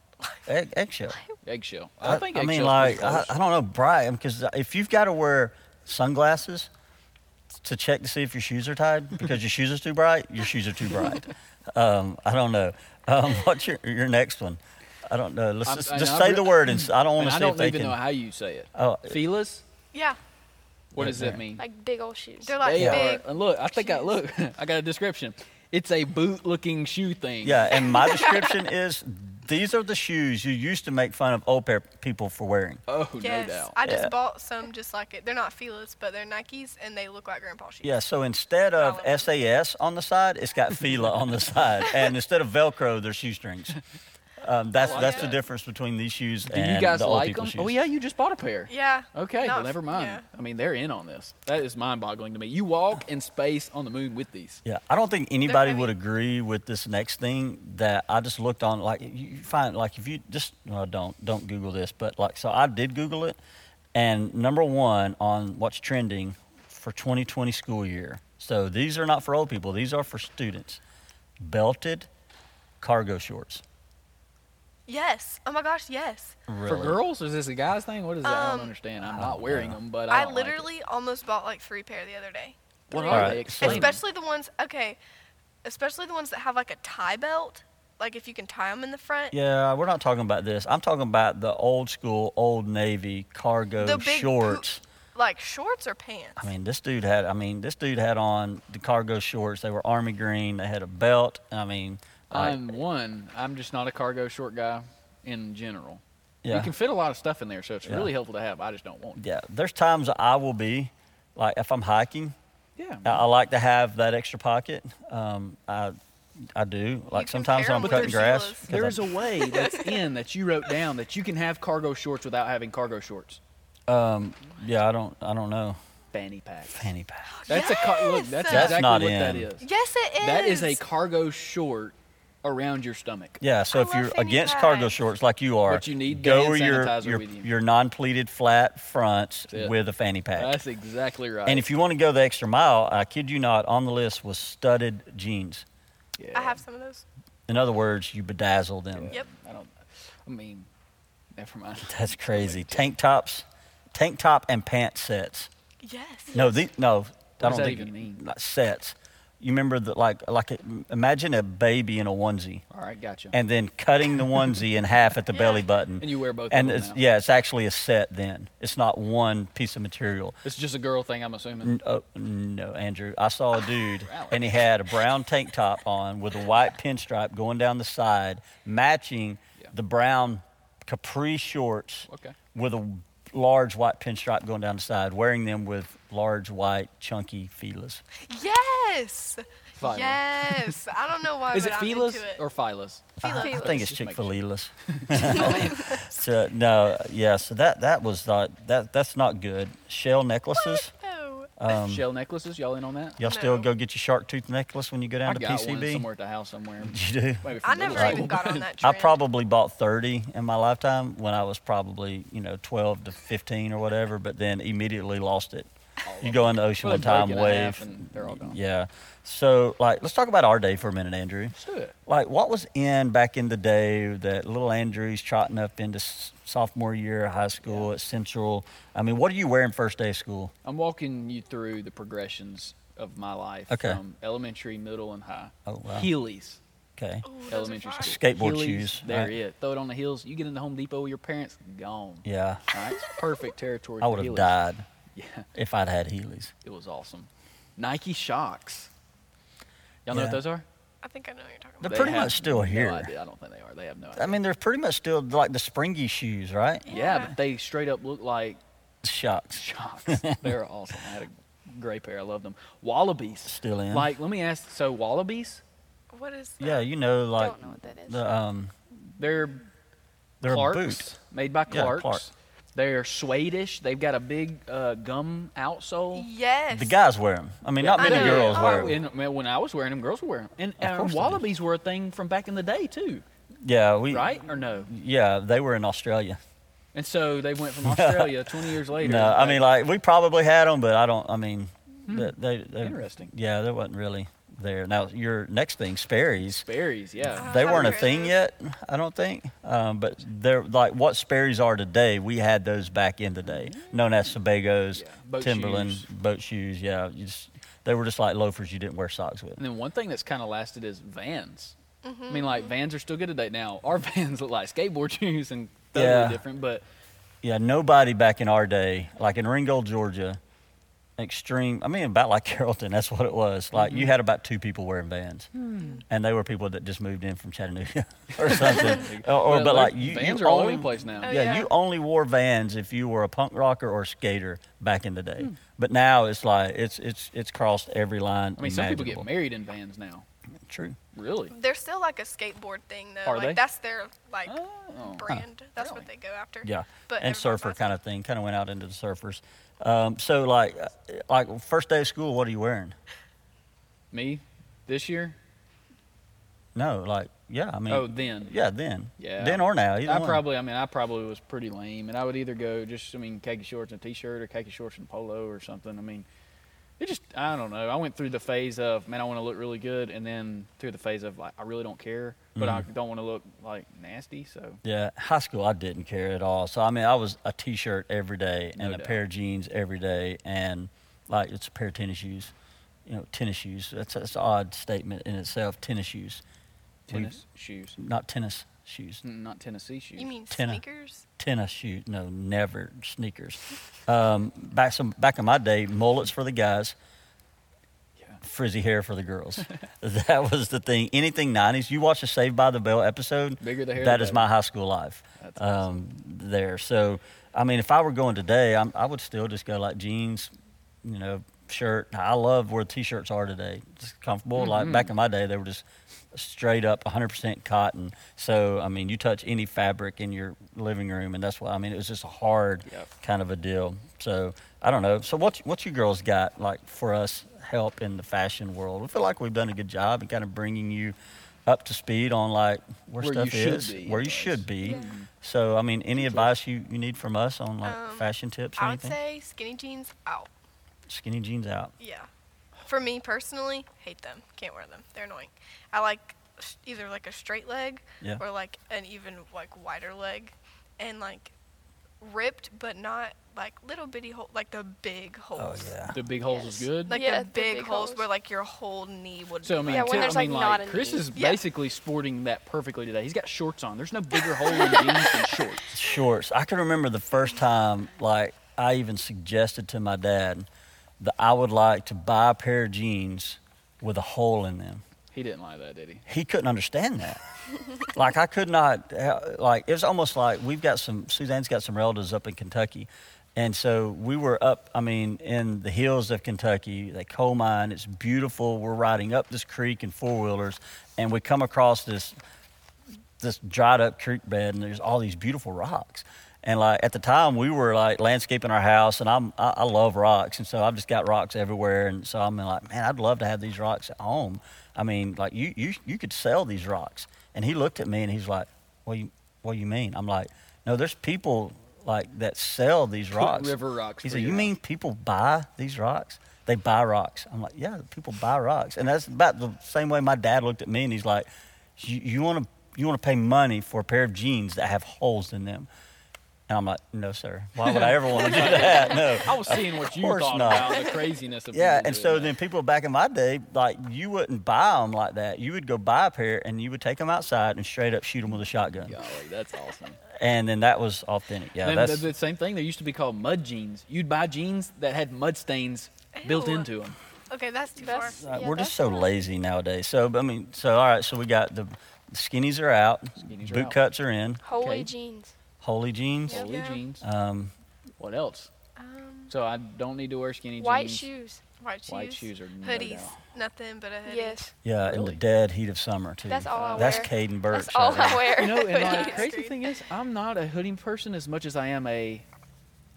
egg, eggshell. Eggshell. I, think I mean, like I. I don't know, bright. Because if you've got to wear sunglasses to check to see if your shoes are tied because your shoes are too bright, your shoes are too bright. <laughs> Um, I don't know. Um, <laughs> what's your your next one? I don't know. Let's I'm- just, I just know, say I'm the word, and s- I don't want And to I see if don't they even can. know how you say it. Oh, Filas? Yeah, What Yeah, does there. that mean? Like big old shoes. they're like They big. are. And look, I think I look. <laughs> I got a description. It's a boot-looking shoe thing. yeah, and my <laughs> description is these are the shoes you used to make fun of old people for wearing. Oh, Yes, no doubt. I just Yeah. bought some just like it. They're not Fila's, but they're Nikes, and they look like grandpa shoes. Yeah, so instead of SAS on the side, it's got Fila on the side, and instead of Velcro, they're shoestrings. <laughs> Um, that's like that's that. the difference between these shoes Do and you guys the old like people them? shoes. Oh yeah, you just bought a pair. Yeah. Okay, Not well never mind. yeah. I mean, they're in on this. That is mind-boggling to me. You walk in space on the moon with these. Yeah, I don't think anybody would agree with this next thing that I just looked on. Like you you find, like if you just well, don't don't Google this, but like so I did Google it, and number one on what's trending for 2020 school year. So these are not for old people; these are for students. Belted cargo shorts. Yes. Oh my gosh, yes. Really? For girls, is this a guy's thing? What is that? I Um, don't understand. I'm not wearing them, but I, I, don't like it. literally almost bought like three pair the other day. What Three. are Alright, they? Explain. Especially the ones. Okay. Especially the ones that have like a tie belt. Like if you can tie them in the front. Yeah, we're not talking about this. I'm talking about the old school, old Navy cargo The big shorts. Like shorts or pants. I mean, this dude had. I mean, this dude had on the cargo shorts. They were army green. They had a belt. I mean, like, I'm one. I'm just not a cargo short guy in general. yeah, You can fit a lot of stuff in there, so it's Yeah. really helpful to have. I just don't want. it. yeah. There's times I will be, like, if I'm hiking, Yeah. I, I like to have that extra pocket. Um, I, I do. Like sometimes when I'm cutting your grass. Sheela's. 'cause There's a way that's in that you wrote down that you can have cargo shorts without having cargo shorts. um, yeah, I don't. I don't know. Fanny pack. Fanny pack. That's a car- look. That's, Yes! exactly not what that in. is. yes, it is. That is a cargo short around your stomach. Yeah, so I if you're fanny against cargo shorts like you are, But you need go your your, with you. your non-pleated flat fronts with a fanny pack. That's exactly right. and if you want to go the extra mile, I kid you not, on the list was studded jeans. yeah. I have some of those. In other words, you bedazzle them. Yeah. Yep. I don't. I mean, never mind. <laughs> That's crazy. Tank tops, tank top and pant sets. Yes. No, the, no, I don't that think even mean? not sets. You remember that like like a, imagine a baby in a onesie All right, gotcha. and then cutting the onesie in half at the Yeah. belly button. And you wear both And of it's, now. yeah, it's actually a set then. It's not one piece of material. It's just a girl thing, I'm assuming. N- oh, no, Andrew. I saw a <laughs> dude, and he had a brown tank top on with a white pinstripe going down the side, matching Yeah. the brown capri shorts Okay. with a large white pinstripe going down the side, wearing them with large white chunky Filas. Yes. Fila. Yes. I don't know why. <laughs> Is but it I'm Fila's or Fila's? Fila. I think it's Chick make Fil sure. A's. <laughs> <laughs> so no, yeah. So that that was not that that's not good. Shell necklaces. No. Um, <laughs> Shell necklaces, y'all in on that? y'all still No. go get your shark tooth necklace when you go down I to got one PCB. somewhere at the house somewhere. <laughs> You do. Maybe I from never middle even school. got on that <laughs> I trend. probably bought 30 in my lifetime when I was probably, you know, 12 to 15 or whatever, but then immediately lost it. You go in the ocean Well, one they break time, in wave. and they're all gone. Yeah. So, like, let's talk about our day for a minute, Andrew. Let's do it. Like, what was in back in the day that little Andrew's trotting up into s- sophomore year of high school at Central? I mean, what are you wearing first day of school? I'm walking you through the progressions of my life Okay. from elementary, middle, and high. Oh, wow. Heelys, Okay. Ooh, elementary school. Skateboard Heelys, shoes, They're right. it. Throw it on the heels. You get into Home Depot with your parents, gone. Yeah. All right, it's perfect territory. I would have died <laughs> Yeah, if I'd had Heelys. it was awesome. Nike Shox. Y'all know Yeah. what those are? I think I know what you're talking about. They're about. They pretty have much still here. No idea. I don't think they are. They have no idea. I mean, they're pretty much still like the springy shoes, right? yeah, Yeah. but they straight up look like Shocks. Shocks. <laughs> They're awesome. I had a great pair. I love them. Wallabies. Still in. Like, let me ask. So Wallabies, What is that? Yeah, you know, like Don't know what that is. the um, they're they're Clarks, a boot. made by Yeah, Clarks. Clark. They're suede-ish. They've got a big uh, gum outsole. Yes. The guys wear them. I mean, not I many know. girls Oh. wear them. And, man, when I was wearing them, girls were wearing them. And Of uh, course they do. Wallabies were a thing from back in the day too, Yeah, we right? Or no? Yeah, they were in Australia. And so they went from <laughs> Australia 20 years later. No, I mean like we probably had them, but I don't. I mean, Hmm. they, they, they Interesting. Yeah, they wasn't really there. Now your next thing, Sperry's. Sperry's, yeah. They weren't a thing heard yet, I don't think. Um, but they're like what Sperry's are today. We had those back in the day, known as Sebagos, Yeah, boat Timberland shoes. boat shoes. Yeah, you just, they were just like loafers you didn't wear socks with. And then one thing that's kind of lasted is Vans. I Mm-hmm. mean, like Vans are still good today. Now our <laughs> Vans look like skateboard shoes and totally Yeah. different, but Yeah, nobody back in our day, like in Ringgold, Georgia, extreme. I mean, about like <laughs> Carrollton, that's what it was. Like Mm-hmm. you had about two people wearing Vans, Hmm. and they were people that just moved in from Chattanooga <laughs> or something. <laughs> or, or Well, but like you, Vans you are all only, over the place now. Oh, yeah, yeah. you only wore Vans if you were a punk rocker or skater back in the day. Hmm. But now it's like it's it's it's crossed every line. I mean, some people get married in Vans now. True. Really? They're still like a skateboard thing though. Are like they? that's their like Oh. brand. That's Really? what they go after. Yeah, But and surfer kind of thing. Kind of went out into the surfers. Um, so like, uh, like first day of school, what are you wearing? Me, this year? No, like yeah, I mean, oh, then. yeah, then, Yeah. then or now. I one. probably, I mean, I probably was pretty lame, and I would either go just, I mean, khaki shorts and a t-shirt, or khaki shorts and polo, or something. I mean, it just, I don't know. I went through the phase of, man, I want to look really good, and then through the phase of, like, I really don't care, but I mm-hmm. don't want to look like nasty. So Yeah, high school I didn't care at all. So I mean, I was a T-shirt every day and No a doubt. pair of jeans every day, and like it's a pair of tennis shoes. You know, tennis shoes. That's that's an odd statement in itself. Tennis shoes, tennis shoes, not tennis shoes. Not Tennessee shoes. You mean Tenna. sneakers? Tennis shoes. No, never sneakers. Um, back some back in my day, mullets for the guys. Yeah. Frizzy hair for the girls. <laughs> that was the thing. Anything '90s. You watch the Saved by the Bell episode. Bigger the hair, That the is better. my high school life. That's um, there. So, I mean, if I were going today, I'm, I would still just go like jeans, you know, shirt. I love where t-shirts are today. Just comfortable. Like back in my day, they were just straight up 100% cotton. So, I mean, you touch any fabric in your living room, and that's why. I mean, it was just a hard Yep. kind of a deal. So, I don't know. So, what what you girls got like for us help in the fashion world? We feel like we've done a good job in kind of bringing you up to speed on like where, Where stuff you is, be, where you should guess. be. So, I mean, any advice you, you need from us on like Um, fashion tips or I would anything? say skinny jeans out. Skinny jeans out. Yeah. For me personally, hate them. Can't wear them. They're annoying. I like sh- either like a straight leg Yeah. or like an even like wider leg and like ripped but not like little bitty hole like the big holes. Oh holes. yeah. The big holes Yes. is good. Like Yeah, the the big, big holes, holes. where like your whole knee would So I mean, Yeah, when too- there's, I mean, like, not a Chris knee. is Yeah. basically sporting that perfectly today. He's got shorts on. There's no bigger hole in jeans than <laughs> shorts. Shorts. I can remember the first time like I even suggested to my dad that I would like to buy a pair of jeans with a hole in them. He didn't like that, did he? he couldn't understand that. <laughs> like I could not. uh, Like it was almost like we've got some. Suzanne's got some relatives up in Kentucky, and so we were up. I mean, in the hills of Kentucky, the coal mine. It's beautiful. We're riding up this creek in four wheelers, and we come across this this dried up creek bed, and there's all these beautiful rocks. And like at the time, we were like landscaping our house, and I'm I, I love rocks, and so I've just got rocks everywhere, and so I'm like, man, I'd love to have these rocks at home. I mean, like you you you could sell these rocks. And he looked at me and he's like, what you what you mean? I'm like, no, there's people like that sell these rocks. river rocks He said, you you mean people buy these rocks? They buy rocks. I'm like, yeah, people buy rocks, and that's about the same way my dad looked at me, and he's like, you you want to you want to pay money for a pair of jeans that have holes in them? And I'm like, no, sir. Why would I ever want to do that? <laughs> No. I was seeing what you course thought not. about the craziness of Yeah, and so that. then people back in my day, like you wouldn't buy them like that. You would go buy a pair and you would take them outside and straight up shoot them with a shotgun. Golly, that's awesome. And then that was authentic. Yeah, and that's the, the same thing. They used to be called mud jeans. You'd buy jeans that had mud stains built into them. Okay, that's too That's- far. uh, Yeah, we're just so fine. lazy nowadays. So I mean, so all right. So we got the, the skinnies are out, Skinnies are boot out. cuts are in, Holy Okay. jeans. Holy jeans. Holy Yeah. jeans. Um, What else? Um, So I don't need to wear skinny White jeans. shoes. white shoes. White shoes are no hoodies. doubt. Nothing but a hoodie. Yes. yeah, in the dead heat of summer too. That's all I That's wear. Caden Burks. That's all right I there. wear. You know, and the Hoodies. crazy thing is, I'm not a hoodie person as much as I am a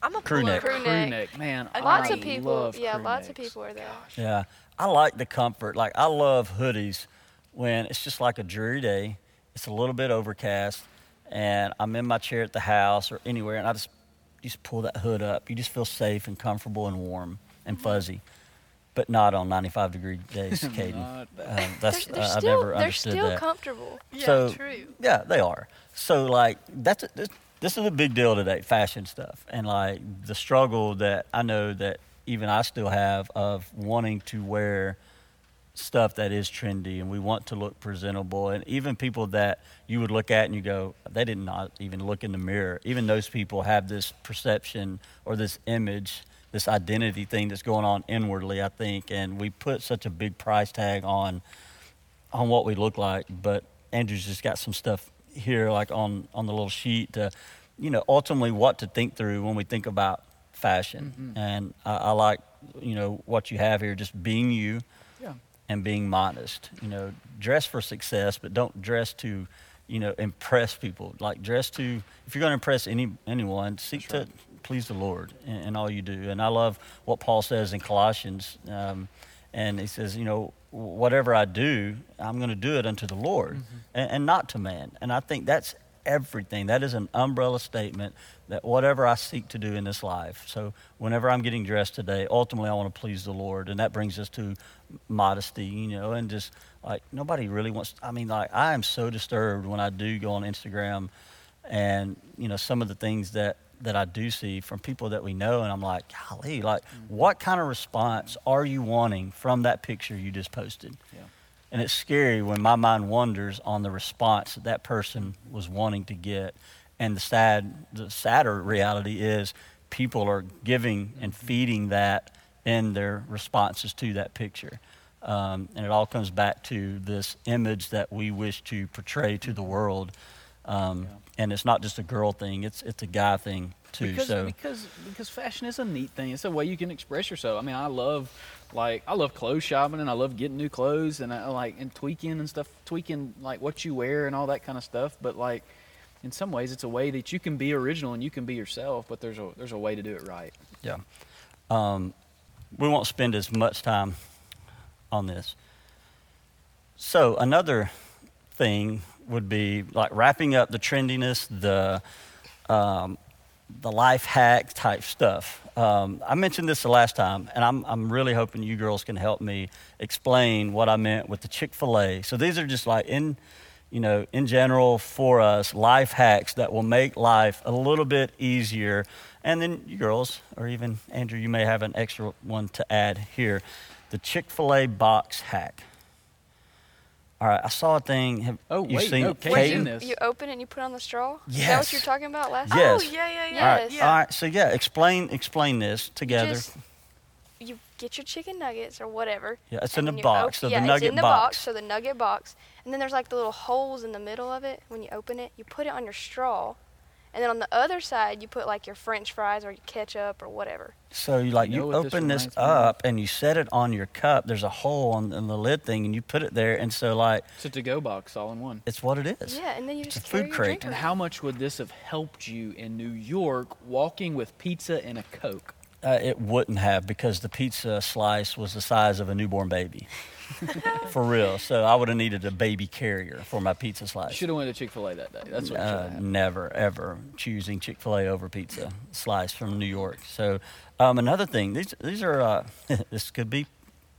I'm a Crew neck. Crew crew neck. neck. Man, Lots I of people. love Yeah, crew lots of people are there. Yeah, I like the comfort. Like I love hoodies when it's just like a dreary day. It's a little bit overcast, and I'm in my chair at the house or anywhere, and I just just pull that hood up. You just feel safe and comfortable and warm and fuzzy, but not on 95 degree days, <laughs> Caden. Not Um, They're, that's they're uh, I've still, never they're understood still that. comfortable. Yeah, So- true. Yeah, they are. So like that's a, this, this is a big deal today, fashion stuff, and like the struggle that I know that even I still have of wanting to wear stuff that is trendy and we want to look presentable. And even people that you would look at and you go they did not even look in the mirror. Even those people have this perception or this image this identity thing that's going on inwardly i think. And we put such a big price tag on on what we look like. But andrew's just got some stuff here like on on the little sheet to you know ultimately what to think through when we think about fashion. Mm-hmm. And I, I like you know what you have here just being you. Yeah. And being modest. You know, dress for success, but don't dress to, you know, impress people. Like dress to, if you're going to impress any anyone, seek to please the Lord in, in all you do. And I love what Paul says in Colossians, um, and he says, you know, whatever I do, I'm going to do it unto the Lord and, and not to man. And I think that's everything. That is an umbrella statement that whatever I seek to do in this life. So whenever I'm getting dressed today, ultimately I want to please the Lord, and that brings us to modesty, you know, and just like nobody really wants. I mean, like I am so disturbed when I do go on Instagram, and you know some of the things that that I do see from people that we know, and I'm like, golly, like mm. what kind of response are you wanting from that picture you just posted? Yeah. And it's scary when my mind wanders on the response that that person was wanting to get. And the sad, the sadder reality is people are giving and feeding that in their responses to that picture. Um, and it all comes back to this image that we wish to portray to the world. Um, Yeah. And it's not just a girl thing; it's it's a guy thing Because, so because because fashion is a neat thing. It's a way you can express yourself. I mean, I love like I love clothes shopping and I love getting new clothes and I like and tweaking and stuff, tweaking like what you wear and all that kind of stuff. But like in some ways, it's a way that you can be original and you can be yourself. But there's a there's a way to do it right. Yeah. Um, we won't spend as much time on this. So, another thing would be like wrapping up the trendiness, the um, the life hack type stuff. Um, I mentioned this the last time, and I'm, I'm really hoping you girls can help me explain what I meant with the Chick fil A. So these are just like in, you know, in general for us, life hacks that will make life a little bit easier. And then you girls, or even Andrew, you may have an extra one to add here. The Chick fil A box hack. All right, I saw a thing. Have Oh, you wait, seen no, it? Kate's Kate? in this. You open it and you put it on the straw? Yes. Is that what you're talking about last Yes. Oh yeah, yeah, yeah. All right, Yes. all right. So yeah, explain explain this You together. just- you get your chicken nuggets or whatever. Yeah, it's in the box, op- so the yeah, nugget it's in the box. box. So the nugget box, and then there's like the little holes in the middle of it. When you open it, you put it on your straw, and then on the other side you put like your French fries or your ketchup or whatever. So you like You know you what this open this reminds me of? up and you set it on your cup. There's a hole on, in the lid thing, and you put it there. And so like It's a to-go box, all in one. it's what it is. Yeah, and then you It's just a carry food your crate. drink And how much would this have helped you in New York walking with pizza and a Coke? Uh, it wouldn't have because the pizza slice was the size of a newborn baby, <laughs> for real. So I would have needed a baby carrier for my pizza slice. Should have went to Chick-fil-A that day. That's what should Uh, have never ever choosing Chick Fil A over pizza slice from New York. So um, another thing, these these are uh, <laughs> this could be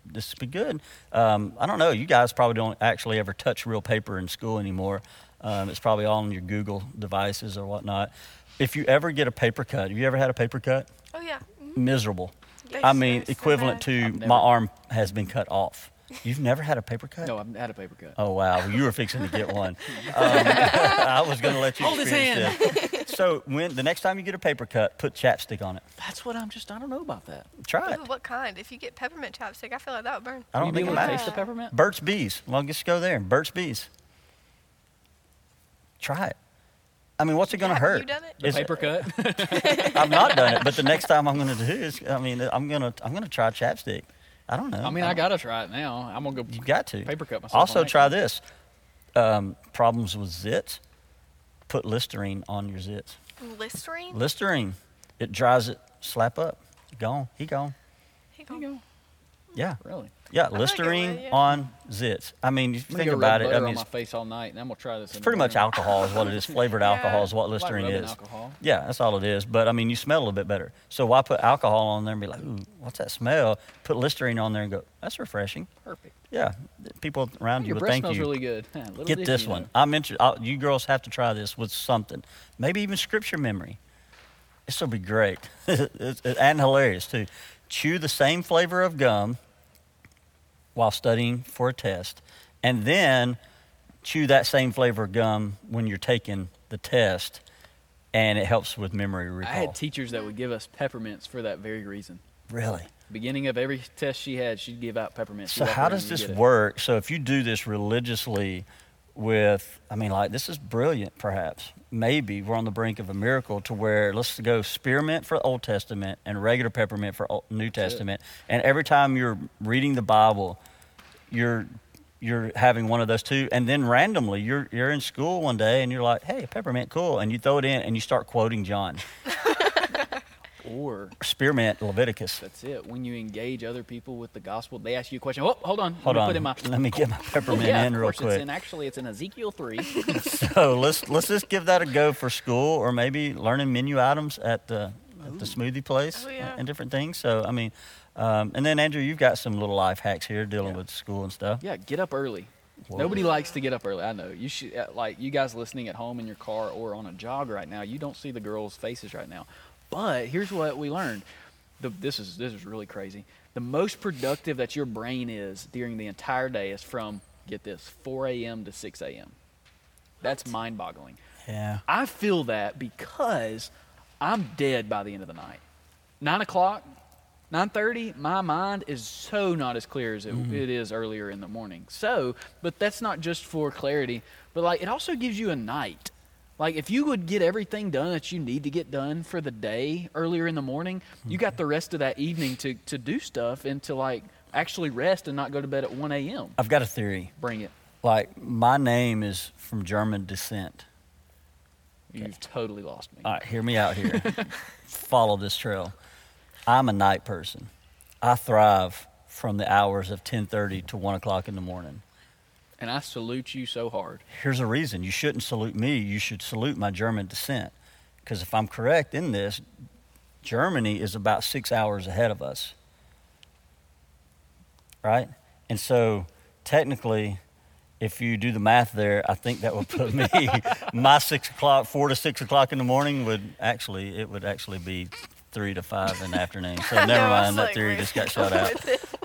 this could be good. Um, I don't know. You guys probably don't actually ever touch real paper in school anymore. Um, it's probably all on your Google devices or whatnot. If you ever get a paper cut, have you ever had a paper cut? Oh yeah. Miserable. They I mean, so equivalent bad. to never- my arm has been cut off. You've never had a paper cut? No, I've had a paper cut. Oh wow, well, you were fixing to get <laughs> one. <laughs> Um, <laughs> I was going to let you Hold his experience this. So when the next time you get a paper cut, put chapstick on it. That's what I'm just. I don't know about that. Try it. Ooh, what kind? If you get peppermint chapstick, I feel like that would burn. I don't you think it able to matters. taste the peppermint? Burt's Bees. Well, just go there. Burt's Bees. Try it. I mean, what's it going to Have hurt? you done it? The It's- paper cut. <laughs> I've not done it, but the next time I'm going to do is, I mean, I'm going to I'm going to try chapstick. I don't know. I mean, I gotta try it now. I'm gonna go. You got to. paper cut myself. Also, try one. this. Um, problems with zits. Put Listerine on your zits. Listerine. Listerine. It dries it. Slap up. Gone. He gone. Here There you you go. go. Yeah. Really? Yeah. like it Listerine when- yeah. on zits. I mean, if you think about rub it, butter I mean, on my it's, face all night, and then we'll try this. it's pretty much alcohol is what it is. <laughs> Flavored Yeah. alcohol is what Like Listerine rubbing is. Alcohol. Yeah, that's all it is. But I mean, you smell a little bit better. So why put alcohol on there and be like, ooh, what's that smell? Put Listerine on there and go, that's refreshing. Perfect. Yeah. People around you Your will breath thank smells you. really good. <laughs> Little Get this one. know. I'm interested. I'll, you girls have to try this with something. Maybe even scripture memory. This will be great <laughs> It's- and hilarious too. Chew the same flavor of gum while studying for a test, and then chew that same flavor of gum when you're taking the test, and it helps with memory recall. I had teachers that would give us peppermints for that very reason. really. Beginning of every test she had, she'd give out peppermints. So how does this work? So if you do this religiously with I mean like this is brilliant perhaps. Maybe we're on the brink of a miracle to where let's go spearmint for Old Testament and regular peppermint for Old, New. Testament. And every time you're reading the Bible, you're you're having one of those two and then randomly you're you're in school one day and you're like, "Hey, peppermint cool." And you throw it in and you start quoting John. <laughs> Or Spearmint Leviticus. that's it. When you engage other people with the gospel, they ask you a question. Oh, hold on. Hold Let me on. Put in my, Let me get my <laughs> peppermint yeah, in real quick. It's in, actually, it's in Ezekiel 3. <laughs> <laughs> So let's let's just give that a go for school, or maybe learning menu items at the at the smoothie place Oh, yeah. and different things. So I mean, um, and then Andrew, you've got some little life hacks here dealing Yeah. with school and stuff. yeah, get up early. Whoa. Nobody likes to get up early. I know. You should uh, like you guys listening at home in your car or on a jog right now. You don't see the girls' faces right now. But here's what we learned. The, this is this is really crazy. The most productive that your brain is during the entire day is from get this 4 a.m. to 6 a.m. That's mind-boggling. Yeah. I feel that because I'm dead by the end of the night. Nine o'clock, nine thirty. My mind is so not as clear as it, mm-hmm. it is earlier in the morning. So, but that's not just for clarity, but like it also gives you a night. Like if you would get everything done that you need to get done for the day earlier in the morning, you got the rest of that evening to to do stuff and to like actually rest and not go to bed at one a.m. I've got a theory. Bring it. Like my name is from German descent. You've totally lost me. All right, hear me out here. <laughs> Follow this trail. I'm a night person. I thrive from the hours of 10:30 to 1 o'clock in the morning. And I salute you so hard. Here's a reason you shouldn't salute me, you should salute my German descent. Because if I'm correct in this, Germany is about six hours ahead of us. Right? And so technically, if you do the math there, I think that would put me <laughs> <laughs> my six o'clock, four to six o'clock in the morning would actually it would actually be three to five in the <laughs> afternoon. So never know, mind, that like, theory just got shut out.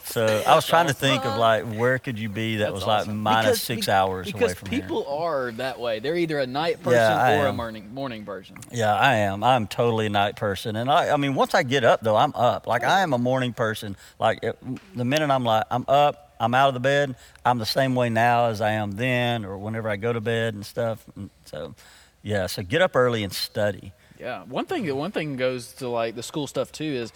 So I was <laughs> trying to think of like where could you be that That's was like awesome. minus Because- six hours away from people here. are that way. They're either a night person Yeah, or a morning morning person. Yeah, I am. I'm totally a night person, and I, I mean, once I get up though, I'm up. Like I am a morning person. Like it, the minute I'm like I'm up, I'm out of the bed. I'm the same way now as I am then, or whenever I go to bed and stuff. And so, yeah. So get up early and study. Yeah, one thing one thing goes to like the school stuff too is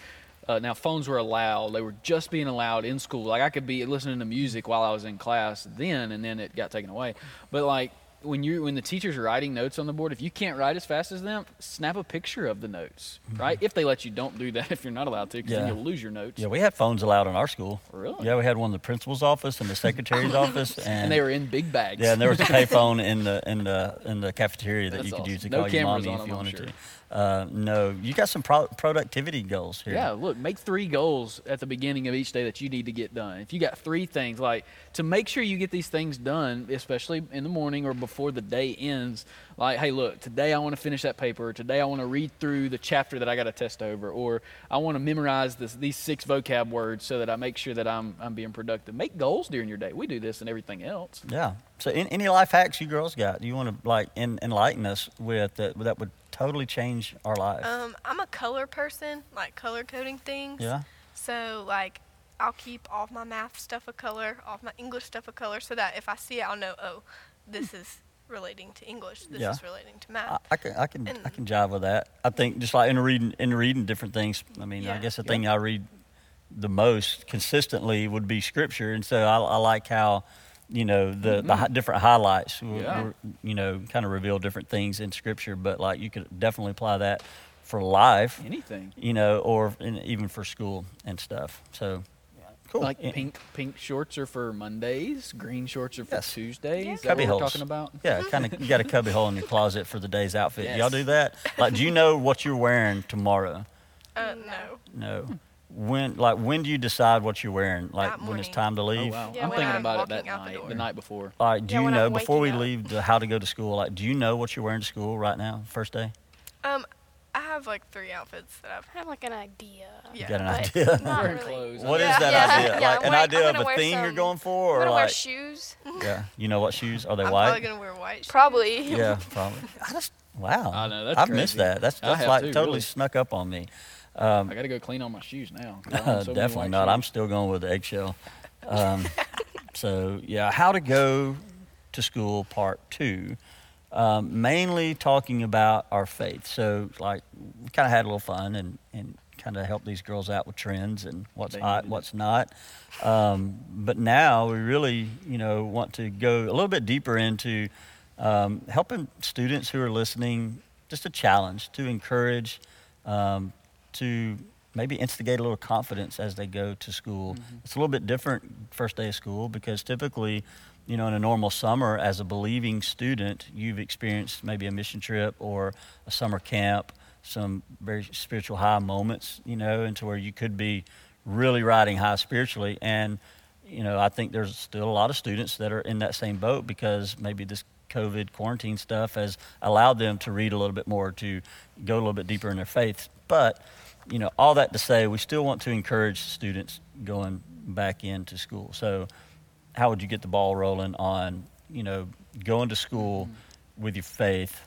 uh, now phones were allowed. They were just being allowed in school. Like I could be listening to music while I was in class then, and then it got taken away. But like when you when the teacher's are writing notes on the board, if you can't write as fast as them, snap a picture of the notes, right? If they let you, don't do that <laughs> if you're not allowed to, because then Mm-hmm. You'll lose your notes. Yeah, we had phones allowed in our school. Really? Yeah, we had one in the principal's office and the secretary's <laughs> office, and, and they were in big bags. Yeah, and there was a <laughs> payphone in the in the in the cafeteria that That's you could awesome. use to No call your mommy if you wanted sure. to. Uh, no, you got some pro- productivity goals here. Yeah, look, make three goals at the beginning of each day that you need to get done. If you got three things, like to make sure you get these things done, especially in the morning or before the day ends, like, hey, look, today I want to finish that paper, or today I want to read through the chapter that I got to test over, or I want to memorize this, these six vocab words so that I make sure that I'm, I'm being productive. Make goals during your day. We do this and everything else. Yeah. So, in, any life hacks you girls got? Do you want to like en- enlighten us with that? That would totally change our life. Um, I'm a color person, like color coding things. yeah. So like, I'll keep all of my math stuff a color, all of my English stuff a color, so that if I see it, I'll know. Oh, this is relating to English. This Yeah. is relating to math. I can I can I can jive with that. I think just like in reading in reading different things. I mean, I guess the Yeah. thing I read the most consistently would be scripture, and so I, I like how you know the, the different highlights. w- Yeah. w- you know, kind of reveal different things in scripture, but like you could definitely apply that for life. Anything. You know, or in, even for school and stuff. So, cool. Like Eh, pink pink shorts are for Mondays, green shorts are for Yes. Tuesdays. Yeah. Is that Cubby what we're holes. talking about? Yeah, kind of. You got a cubby hole in your closet for the day's outfit. Yes. Y'all do that? Like, do you know what you're wearing tomorrow? Uh, No. no. No. When, like, when do you decide what you're wearing? Like, That when it's time to Oh leave? wow! Yeah, I'm thinking I'm about it that walking out the night, the night before. Like, do Yeah, you know I'm before we up. leave to how to go to school? Like, do you know what you're wearing to school right now, first day? Um, I have like three outfits that I've. I have like an idea. You Yeah. got an but idea? Not <laughs> Wearing really. clothes. What is Yeah. that Yeah. idea? Yeah, like I'm an wear- idea of a wear theme you're going for, I'm or wear like, shoes. <laughs> yeah, you know what shoes? Are they I'm white? probably gonna wear white. shoes. Probably. yeah, <laughs> probably. I just wow. I know, that's I've missed that. That's that's like totally snuck up on me. Um, I got to go clean all my shoes now. Own so definitely not. I'm still going with the eggshell. Um, <laughs> so yeah, how to go to school part two, um, mainly talking about our faith. So like we kind of had a little fun and and kind of helped these girls out with trends and what's They hot, it. what's not. Um, but now we really you know want to go a little bit deeper into um, helping students who are listening. Just a challenge to encourage, um, to maybe instigate a little confidence as they go to school. Mm-hmm. It's a little bit different first day of school because typically, you know, in a normal summer, as a believing student, you've experienced maybe a mission trip or a summer camp, some very spiritual high moments, you know, into where you could be really riding high spiritually. And, you know, I think there's still a lot of students that are in that same boat because maybe this COVID quarantine stuff has allowed them to read a little bit more, to go a little bit deeper in their faith. But, you know, all that to say, we still want to encourage students going back into school. So, how would you get the ball rolling on, you know, going to school with your faith?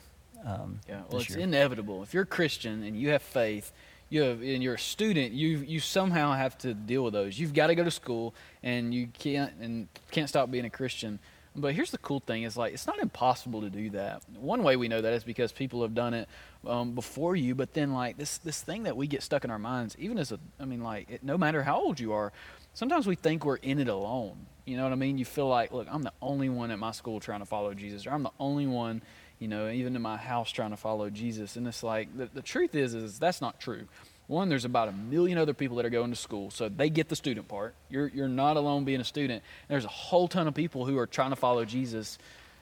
Um, Yeah, well, it's year? inevitable. If you're a Christian and you have faith, you have, and you're a student, you you somehow have to deal with those. You've got to go to school, and you can't and can't stop being a Christian. But here's the cool thing: is like it's not impossible to do that. One way we know that is because people have done it um, before you. But then, like this this thing that we get stuck in our minds, even as a, I mean, like it, no matter how old you are, sometimes we think we're in it alone. You know what I mean? You feel like, look, I'm the only one at my school trying to follow Jesus, or I'm the only one you know, even in my house trying to follow Jesus. And it's like the, the truth is, is that's not true. One, there's about a million other people that are going to school, so they get the student part. You're, you're not alone being a student. There's a whole ton of people who are trying to follow Jesus,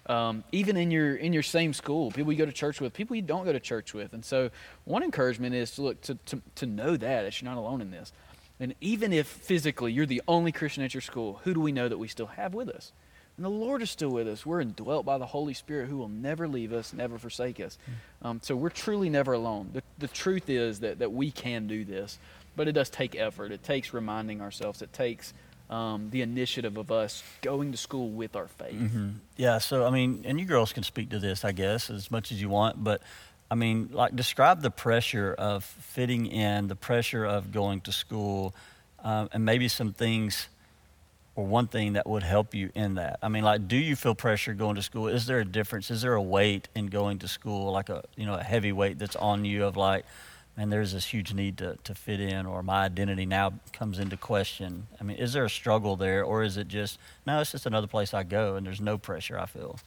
um, even in your in your same school. People you go to church with, people you don't go to church with. And so, one encouragement is to look to, to, to know that that you're not alone in this. And even if physically you're the only Christian at your school, who do we know that we still have with us? And the Lord is still with us. We're indwelt by the Holy Spirit who will never leave us, never forsake us. Um, so we're truly never alone. The, the truth is that, that we can do this, but it does take effort. It takes reminding ourselves. It takes um, the initiative of us going to school with our faith. Mm-hmm. Yeah, so I mean, and you girls can speak to this, I guess, as much as you want, but I mean, like, describe the pressure of fitting in, the pressure of going to school, um, and maybe some things or one thing that would help you in that? I mean, like, do you feel pressure going to school? Is there a difference? Is there a weight in going to school, like a you know a heavy weight that's on you of like, man, there's this huge need to to fit in, or my identity now comes into question. I mean, is there a struggle there, or is it just no? It's just another place I go, and there's no pressure. I feel.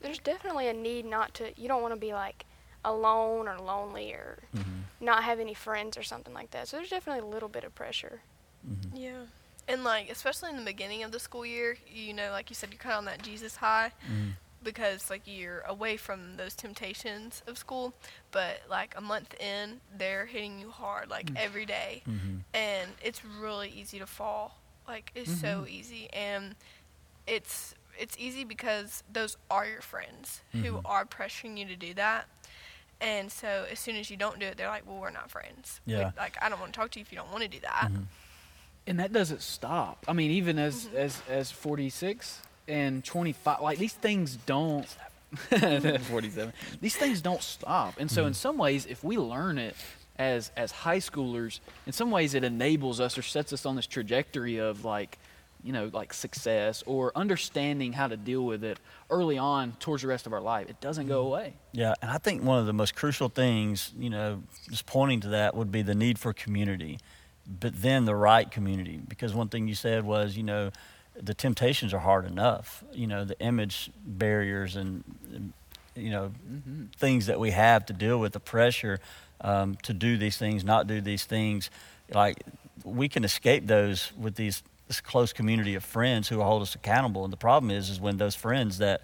There's definitely a need not to. You don't want to be like alone or lonely or Mm-hmm. not have any friends or something like that. So there's definitely a little bit of pressure. Mm-hmm. Yeah. And like, especially in the beginning of the school year, you know, like you said, you're kind of on that Jesus high Mm-hmm. because like you're away from those temptations of school. But like a month in, they're hitting you hard like every day. Mm-hmm. and it's really easy to fall. Like it's so easy, and it's it's easy because those are your friends who Mhm. are pressuring you to do that. And so as soon as you don't do it, they're like, "Well, we're not friends. Yeah. like I don't want to talk to you if you don't want to do that." And that doesn't stop. I mean, even as mm-hmm. as as 46 and 25, like these things don't. 47. <laughs> These things don't stop, and so in mm-hmm. some ways, if we learn it as as high schoolers, in some ways it enables us or sets us on this trajectory of like, you know, like success or understanding how to deal with it early on towards the rest of our life. It doesn't go mm-hmm. away. Yeah, and I think one of the most crucial things, you know, just pointing to that would be the need for community, but then the right community. Because one thing you said was, you know, the temptations are hard enough. You know, the image barriers and, you know, things that we have to deal with, the pressure um, to do these things, not do these things. Like, we can escape those with these this close community of friends who hold us accountable. And the problem is, is when those friends that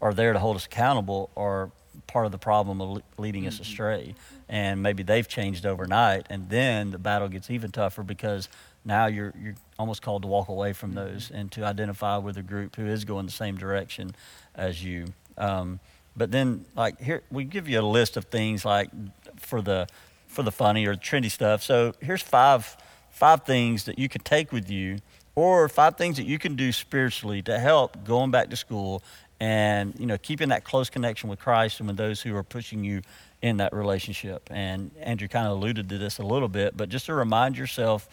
are there to hold us accountable are part of the problem of le- leading us astray. And maybe they've changed overnight, and then the battle gets even tougher because now you're you're almost called to walk away from those and to identify with a group who is going the same direction as you. Um, but then, like here, we give you a list of things like for the for the funny or trendy stuff. So here's five five things that you could take with you, or five things that you can do spiritually to help going back to school and you know keeping that close connection with Christ and with those who are pushing you in that relationship. And Andrew kind of alluded to this a little bit, but just to remind yourself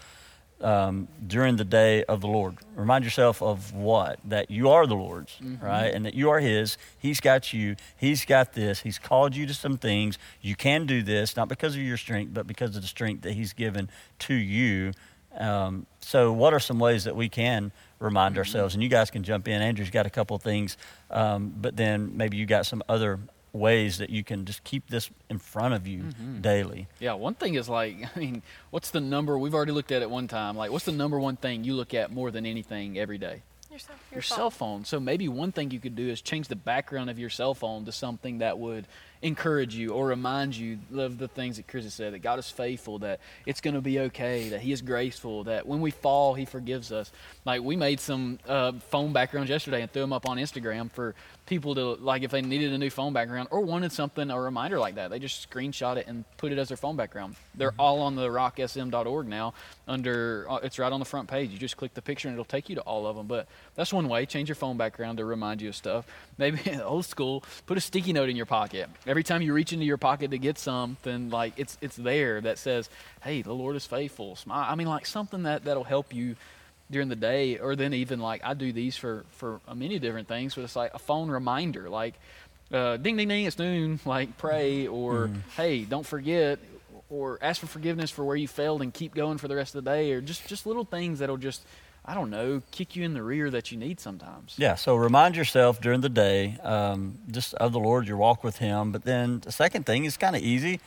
um, during the day of the Lord. Remind yourself of what? That you are the Lord's, right? And that you are His. He's got you. He's got this. He's called you to some things. You can do this, not because of your strength, but because of the strength that He's given to you. Um, so, what are some ways that we can remind ourselves? And you guys can jump in. Andrew's got a couple of things, um, but then maybe you got some other ways that you can just keep this in front of you daily. Yeah, one thing is like, <laughs> I mean, what's the number? We've already looked at it one time. Like, what's the number one thing you look at more than anything every day? Your cell, Your cell phone. So maybe one thing you could do is change the background of your cell phone to something that would encourage you or remind you of the things that Chris has said that God is faithful, that it's going to be okay, that He is graceful, that when we fall, He forgives us. Like, we made some uh, phone backgrounds yesterday and threw them up on Instagram for people to, like, if they needed a new phone background or wanted something, a reminder like that, they just screenshot it and put it as their phone background. They're all on the rocksm.org now. Under, uh, it's right on the front page. You just click the picture and it'll take you to all of them. But that's one way. Change your phone background to remind you of stuff. Maybe <laughs> old school, put a sticky note in your pocket. Every time you reach into your pocket to get something, like it's it's there that says, "Hey, the Lord is faithful." Smile. I mean, like something that that'll help you during the day, or then even like I do these for for many different things. But it's like a phone reminder, like uh, "Ding ding ding, it's noon." Like pray, or "Hey, don't forget." Or ask for forgiveness for where you failed and keep going for the rest of the day, or just just little things that'll just, I don't know, kick you in the rear that you need sometimes. Yeah, so remind yourself during the day um, just of the Lord, your walk with Him. But then the second thing is kind of easy.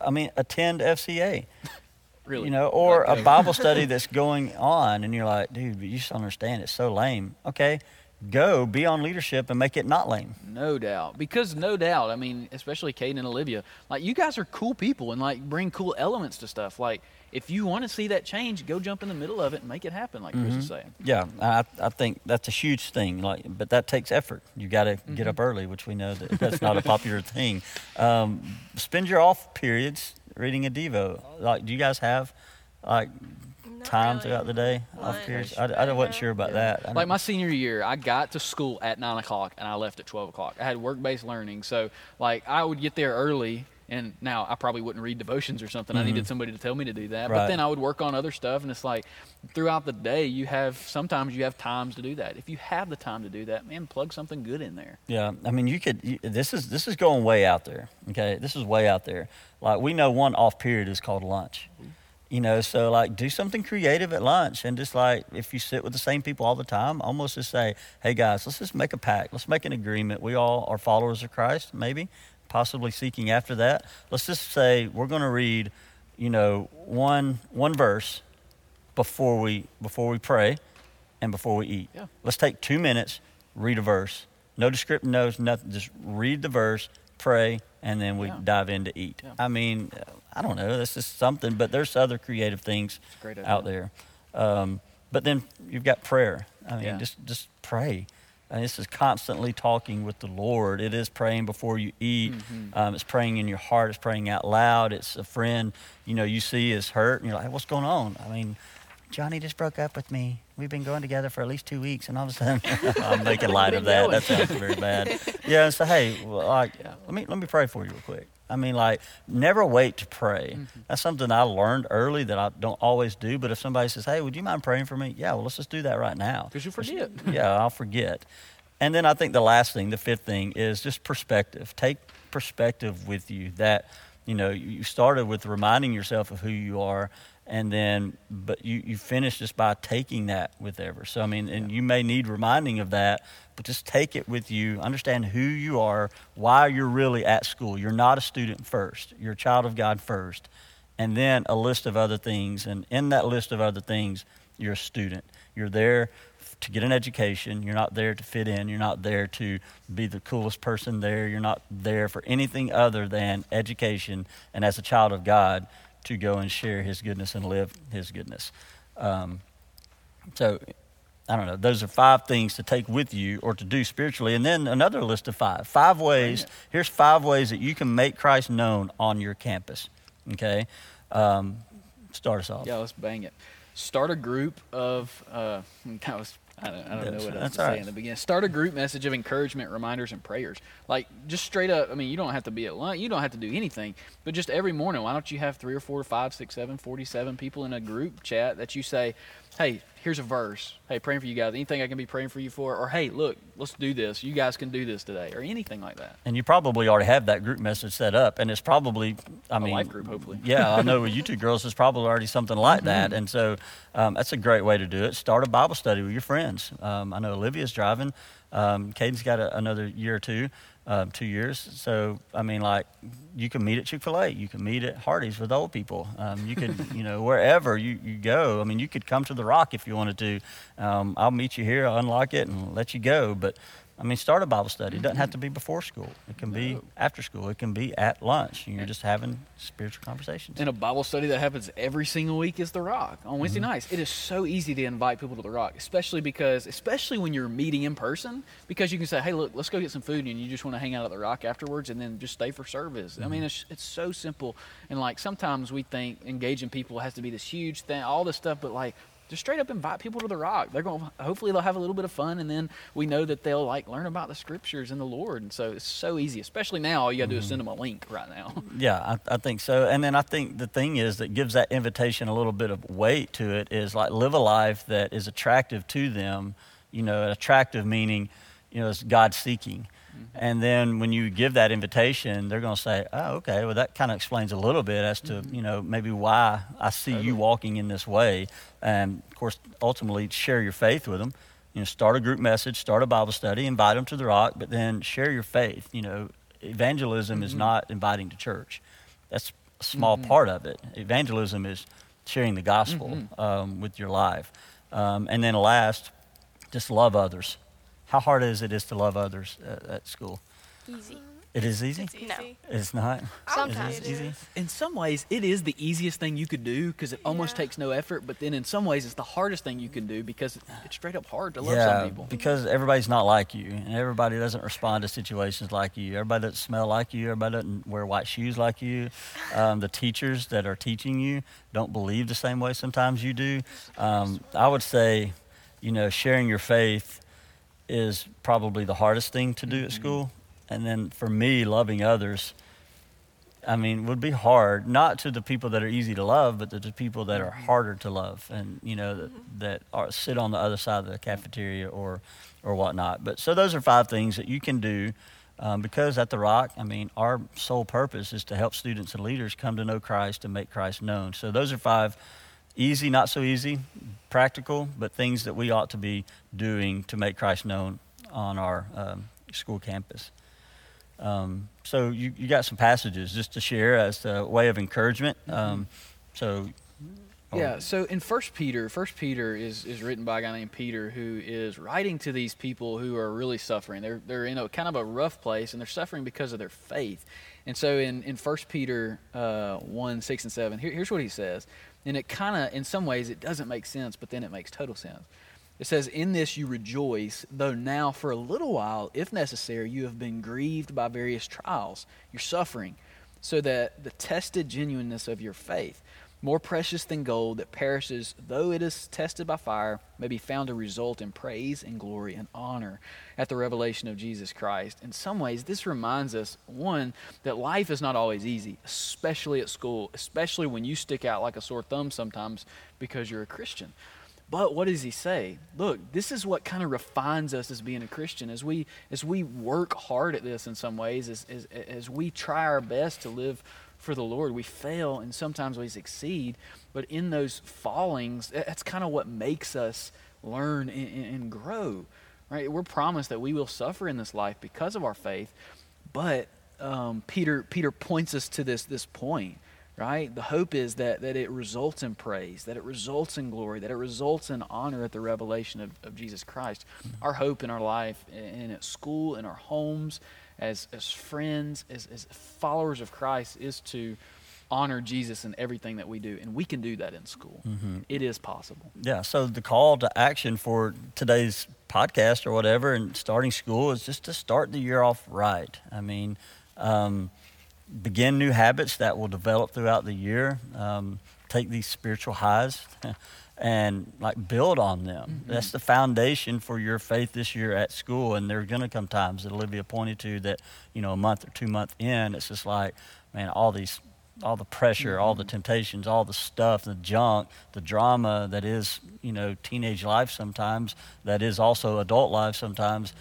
I mean, attend FCA. <laughs> Really, You know, or Like, a <laughs> Bible study that's going on, and you're like, dude, you just understand. It's so lame. Okay, go be on leadership and make it not lame. No doubt. Because no doubt, I mean, especially Caden and Olivia, like you guys are cool people and like bring cool elements to stuff. Like if you want to see that change, go jump in the middle of it and make it happen, like Chris Mm-hmm. is saying. Yeah, I, I think that's a huge thing. Like, but that takes effort. You got to Mm-hmm. get up early, which we know that that's not a popular <laughs> thing. Um, spend your off periods reading a devo. Like, do you guys have like Not time really. throughout the day off periods? I, I wasn't sure about that. Like my senior year, I got to school at nine o'clock and I left at twelve o'clock. I had work-based learning, so like I would get there early. And now I probably wouldn't read devotions or something. I needed somebody to tell me to do that. But Mm-hmm. Then I would work on other stuff, and it's like throughout the day, you have sometimes you have times to do that. If you have the time to do that, man, plug something good in there. Yeah, I mean, you could. You, this is this is going way out there. Okay, this is way out there. Like we know one off period is called lunch. You know, so like do something creative at lunch, and just like if you sit with the same people all the time, almost just say, "Hey guys, let's just make a pact. Let's make an agreement. We all are followers of Christ, maybe, possibly seeking after that. Let's just say we're going to read, you know, one one verse before we before we pray and before we eat. Yeah. Let's take two minutes, read a verse. No descriptive notes, nothing. Just read the verse, pray, and then we Yeah. dive in to eat. Yeah. I mean, I don't know. This is something, but there's other creative things great out there. Um, but then you've got prayer. I mean, Yeah. just just pray. And this is constantly talking with the Lord. It is praying before you eat. Mm-hmm. Um, it's praying in your heart. It's praying out loud. It's a friend you know you see is hurt, and you're like, "What's going on?" I mean, Johnny just broke up with me. We've been going together for at least two weeks, and all of a sudden, <laughs> <laughs> I'm making light of that. That sounds very bad. Yeah, so hey, well, like, let me let me pray for you real quick. I mean, like, never wait to pray. Mm-hmm. That's something I learned early that I don't always do. But if somebody says, "Hey, would you mind praying for me?" Yeah, well, let's just do that right now. Because you'll forget. <laughs> yeah, I'll forget. And then I think the last thing, the fifth thing, is just perspective. Take perspective with you. That you know, you started with reminding yourself of who you are, and then but you you finish just by taking that with ever. So I mean, and you may need reminding of that, but just take it with you. Understand who you are, why you're really at school. You're not a student first. You're a child of God first, and then a list of other things. And in that list of other things, you're a student. You're there to get an education. You're not there to fit in. You're not there to be the coolest person there. You're not there for anything other than education. And as a child of God, to go and share His goodness and live His goodness. Um, so, I don't know. Those are five things to take with you or to do spiritually. And then another list of five. Five ways. Here's five ways that you can make Christ known on your campus. Okay? Um, start us off. Yeah, let's bang it. Start a group of. Uh, <laughs> that was. I don't, I don't know what else that's to say right. in the beginning. Start a group message of encouragement, reminders, and prayers. Like just straight up. I mean, you don't have to be at lunch. You don't have to do anything. But just every morning, why don't you have three or four, five, six, seven, forty-seven people in a group chat that you say, "Hey, here's a verse. Hey, praying for you guys. Anything I can be praying for you for? Or hey, look, let's do this. You guys can do this today, or anything like that." And you probably already have that group message set up, and it's probably, I mean, life group, hopefully. Yeah, I know with you two girls, it's probably already something like that, Mm-hmm. and so um, that's a great way to do it. Start a Bible study with your friends. Um, I know Olivia's driving. Um, Caden's got a, another year or two, um, two years. So I mean, like, you can meet at Chick Fil A, you can meet at Hardee's with old people. Um, you could, <laughs> you know, wherever you, you go. I mean, you could come to the Rock if you wanted to. Um, I'll meet you here, I'll unlock it, and let you go. But I mean, start a Bible study. It doesn't have to be before school. It can be after school. It can be at lunch. You're just having spiritual conversations. And a Bible study that happens every single week is The Rock on Wednesday Mm-hmm. nights. It is so easy to invite people to The Rock, especially because, especially when you're meeting in person, because you can say, "Hey, look, let's go get some food," and you just want to hang out at The Rock afterwards, and then just stay for service. I mean, Mm-hmm. it's it's so simple. And like sometimes we think engaging people has to be this huge thing, all this stuff, but like. Just straight up invite people to the rock. They're going. Hopefully, they'll have a little bit of fun, and then we know that they'll like learn about the scriptures and the Lord. And so it's so easy. Especially now, all you got to do is mm-hmm. send them a link right now. <laughs> Yeah, I, I think so. And then I think the thing is that gives that invitation a little bit of weight to it is like live a life that is attractive to them. You know, attractive meaning, you know, it's God seeking. Mm-hmm. And then when you give that invitation, they're going to say, "Oh, okay. Well, that kind of explains a little bit as to mm-hmm. you know maybe why I see you walking in this way." And of course, ultimately, share your faith with them. You know, start a group message, start a Bible study, invite them to the Rock, but then share your faith. You know, evangelism is not inviting to church. That's a small Mm-hmm. part of it. Evangelism is sharing the gospel Mm-hmm. um, with your life. Um, and then last, just love others. How hard is it is to love others at, at school? Easy. It is easy. It's easy. No. It's not. Sometimes it it is easy. In some ways, it is the easiest thing you could do because it almost Yeah. takes no effort. But then in some ways, it's the hardest thing you can do because it's straight up hard to love yeah, some people. because everybody's not like you, and everybody doesn't respond to situations like you. Everybody doesn't smell like you. Everybody doesn't wear white shoes like you. <laughs> Um, the teachers that are teaching you don't believe the same way sometimes you do. Um, I would say, you know, sharing your faith is probably the hardest thing to do at school, and then for me, loving others. I mean, would be hard, not to the people that are easy to love, but to the people that are harder to love, and you know that, that are sit on the other side of the cafeteria or, or whatnot. But so those are five things that you can do, um, because at the Rock, I mean, our sole purpose is to help students and leaders come to know Christ and make Christ known. So those are five, easy, not so easy, practical, but things that we ought to be doing to make Christ known on our um, school campus. Um, so you, you got some passages just to share as a way of encouragement. Um, so oh, Yeah, so in First Peter, First Peter is, is written by a guy named Peter who is writing to these people who are really suffering. They're they're in a kind of a rough place and they're suffering because of their faith. And so in in First Peter uh, one six and seven, here, here's what he says, and it kind of in some ways it doesn't make sense, but then it makes total sense. It says, In this you rejoice, though now for a little while, if necessary, you have been grieved by various trials, your suffering, so that the tested genuineness of your faith, more precious than gold that perishes, though it is tested by fire, may be found to result in praise and glory and honor at the revelation of Jesus Christ. In some ways, this reminds us, one, that life is not always easy, especially at school, especially when you stick out like a sore thumb sometimes because you're a Christian. But what does he say? Look, this is what kind of refines us as being a Christian. As we as we work hard at this in some ways, as, as, as we try our best to live for the Lord, we fail and sometimes we succeed. But in those fallings, that's kind of what makes us learn and, and grow. Right? We're promised that we will suffer in this life because of our faith. But um, Peter Peter points us to this this point right? The hope is that, that it results in praise, that it results in glory, that it results in honor at the revelation of, of Jesus Christ. Our hope in our life, and at school, in our homes, as, as friends, as, as followers of Christ, is to honor Jesus in everything that we do. And we can do that in school. It is possible. Yeah, so the call to action for today's podcast or whatever and starting school is just to start the year off right. I mean, um, begin new habits that will develop throughout the year. Um, take these spiritual highs <laughs> and like build on them. That's the foundation for your faith this year at school. And there are going to come times that Olivia pointed to that, you know, a month or two month in, it's just like, man, all these all the pressure, all the temptations, all the stuff, the junk, the drama that is, you know, teenage life sometimes, that is also adult life sometimes.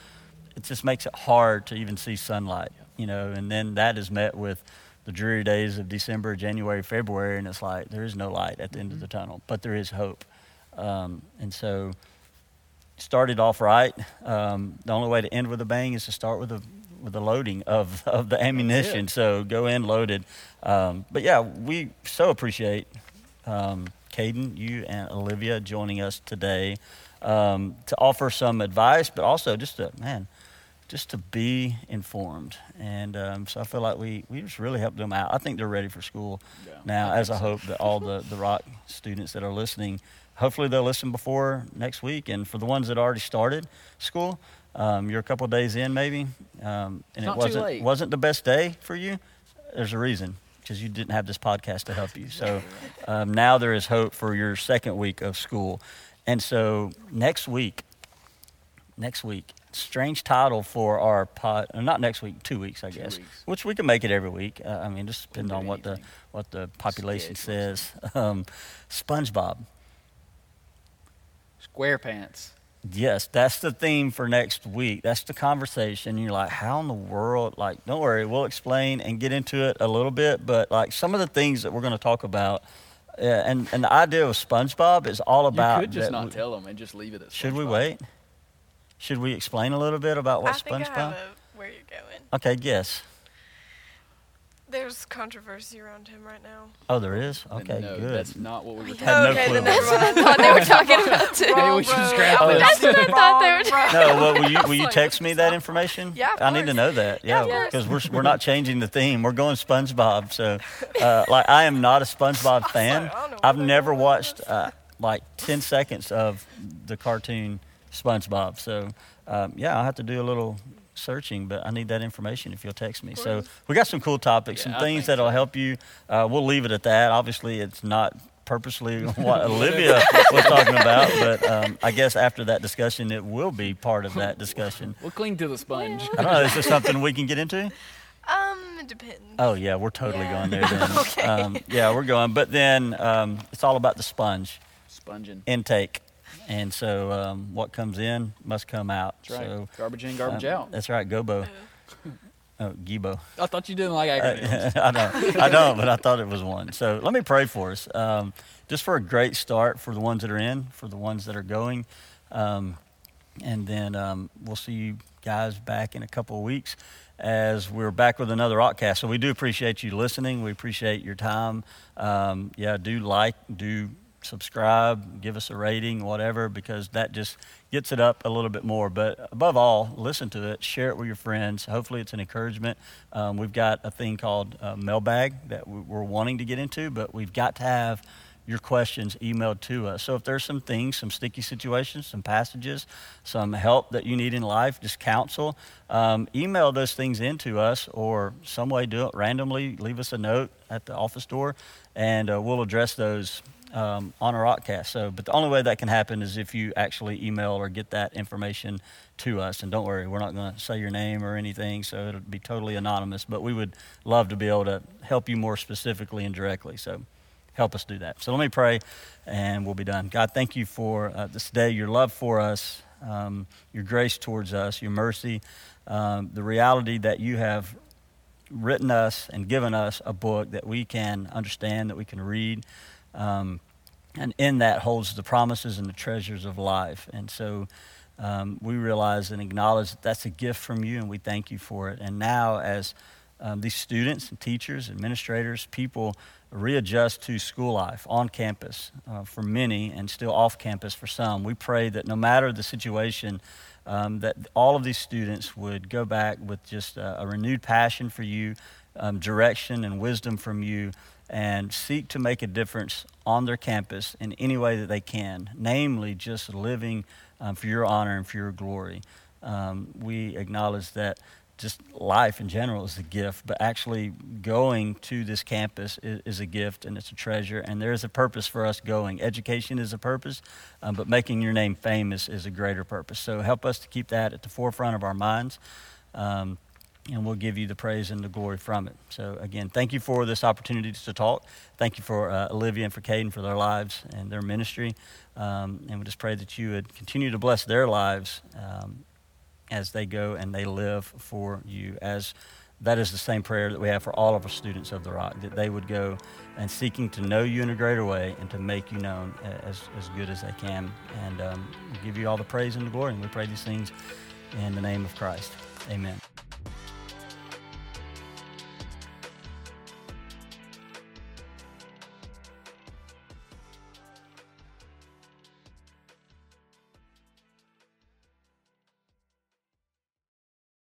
It just makes it hard to even see sunlight, you know, and then that is met with the dreary days of December, January, February, and it's like there is no light at the end of the tunnel, but there is hope. Um, and so, started off right. Um, the only way to end with a bang is to start with a with the loading of, of the ammunition. So go in loaded. Um, but yeah, we so appreciate um, Caden, you and Olivia joining us today um, to offer some advice, but also just to man, just to be informed. And um, so I feel like we we just really helped them out. I think they're ready for school Yeah, now, I as I so. hope that all the the Rock students that are listening. Hopefully they'll listen before next week, and for the ones that already started school, um, you're a couple days in maybe, um, and not it wasn't wasn't the best day for you. There's a reason because you didn't have this podcast to help you. So um, now there is hope for your second week of school, and so next week, next week, strange title for our pod. uh, Not next week, two weeks, I Two guess. weeks. Which we can make it every week. Uh, I mean, just depending on what the what the population says. <laughs> Um, SpongeBob. SquarePants. Yes, that's the theme for next week. That's the conversation. You're like, how in the world? Like, don't worry, we'll explain and get into it a little bit. But like some of the things that we're going to talk about, uh, and and the idea of SpongeBob is all about. you could just not we- tell them and just leave it at Should we wait? Should we explain a little bit about what I think SpongeBob? I have a, where you're going. Okay, guess. There's controversy around him right now. Oh, there is. Okay, no, good. That's not what we were Had no okay, clue then never about mind. I thought they were <laughs> talking about too. Maybe we should Wrong scrap road. this. That's what I thought they were <laughs> Wrong road. No, well, will you, will you <laughs> text me that information? Yeah, of I need to know that. Yeah, Yeah, because we're, we're not changing the theme. We're going SpongeBob. So, uh, like, I am not a SpongeBob fan. I've never watched uh, like 10 seconds of the cartoon SpongeBob. So, um, yeah, I'll have to do a little searching, but I need that information if you'll text me. So, we got some cool topics, Yeah, some things that'll so. help you. Uh, we'll leave it at that. Obviously, it's not purposely <laughs> what Olivia was talking about, but um, I guess after that discussion, it will be part of that discussion. We'll cling to the sponge. I don't know. Is this something we can get into? Um, it depends. Oh yeah, we're totally Yeah. going there. Then. <laughs> Okay. Um, yeah, we're going. But then um, it's all about the sponge Sponging. intake, and so um, what comes in must come out. That's right. So garbage in, garbage um, out. That's right. Gobo. Oh, Gibo. I thought you didn't like <laughs> acronyms. Uh, <laughs> I don't. I don't, but I thought it was one. So let me pray for us, um, just for a great start for the ones that are in, for the ones that are going, um, and then um, we'll see you guys back in a couple of weeks as we're back with another Rockcast. So we do appreciate you listening. We appreciate your time. Um, yeah, do like, do subscribe, give us a rating, whatever, because that just gets it up a little bit more. But above all, listen to it, share it with your friends. Hopefully, it's an encouragement. Um, we've got a thing called uh, mailbag that we- we're wanting to get into, but we've got to have your questions emailed to us. So if there's some things, some sticky situations, some passages, some help that you need in life, just counsel, um, email those things into us or some way do it randomly. Leave us a note at the office door, and uh, we'll address those um, on a rockcast. So, but the only way that can happen is if you actually email or get that information to us. And don't worry, we're not going to say your name or anything, so it'll be totally anonymous. But we would love to be able to help you more specifically and directly. So help us do that. So let me pray, and we'll be done. God, thank you for uh, this day, your love for us, um, your grace towards us, your mercy, um, the reality that you have written us and given us a book that we can understand, that we can read. Um, and in that holds the promises and the treasures of life. And so um, we realize and acknowledge that that's a gift from you, and we thank you for it. And now, as um, these students and teachers, administrators, people readjust to school life on campus uh, for many and still off campus for some, we pray that no matter the situation, um, that all of these students would go back with just a, a renewed passion for you, um, direction and wisdom from you, and seek to make a difference on their campus in any way that they can, namely just living um, for your honor and for your glory. Um, we acknowledge that just life in general is a gift, but actually going to this campus is, is a gift and it's a treasure, and there is a purpose for us going. Education is a purpose, um, but making your name famous is a greater purpose. So help us to keep that at the forefront of our minds. Um, and we'll give you the praise and the glory from it. So, again, thank you for this opportunity to talk. Thank you for uh, Olivia and for Caden for their lives and their ministry. Um, and we just pray that you would continue to bless their lives um, as they go and they live for you. As that is the same prayer that we have for all of our students of the Rock, that they would go and seeking to know you in a greater way and to make you known as, as good as they can. And um, give you all the praise and the glory. And we pray these things in the name of Christ. Amen.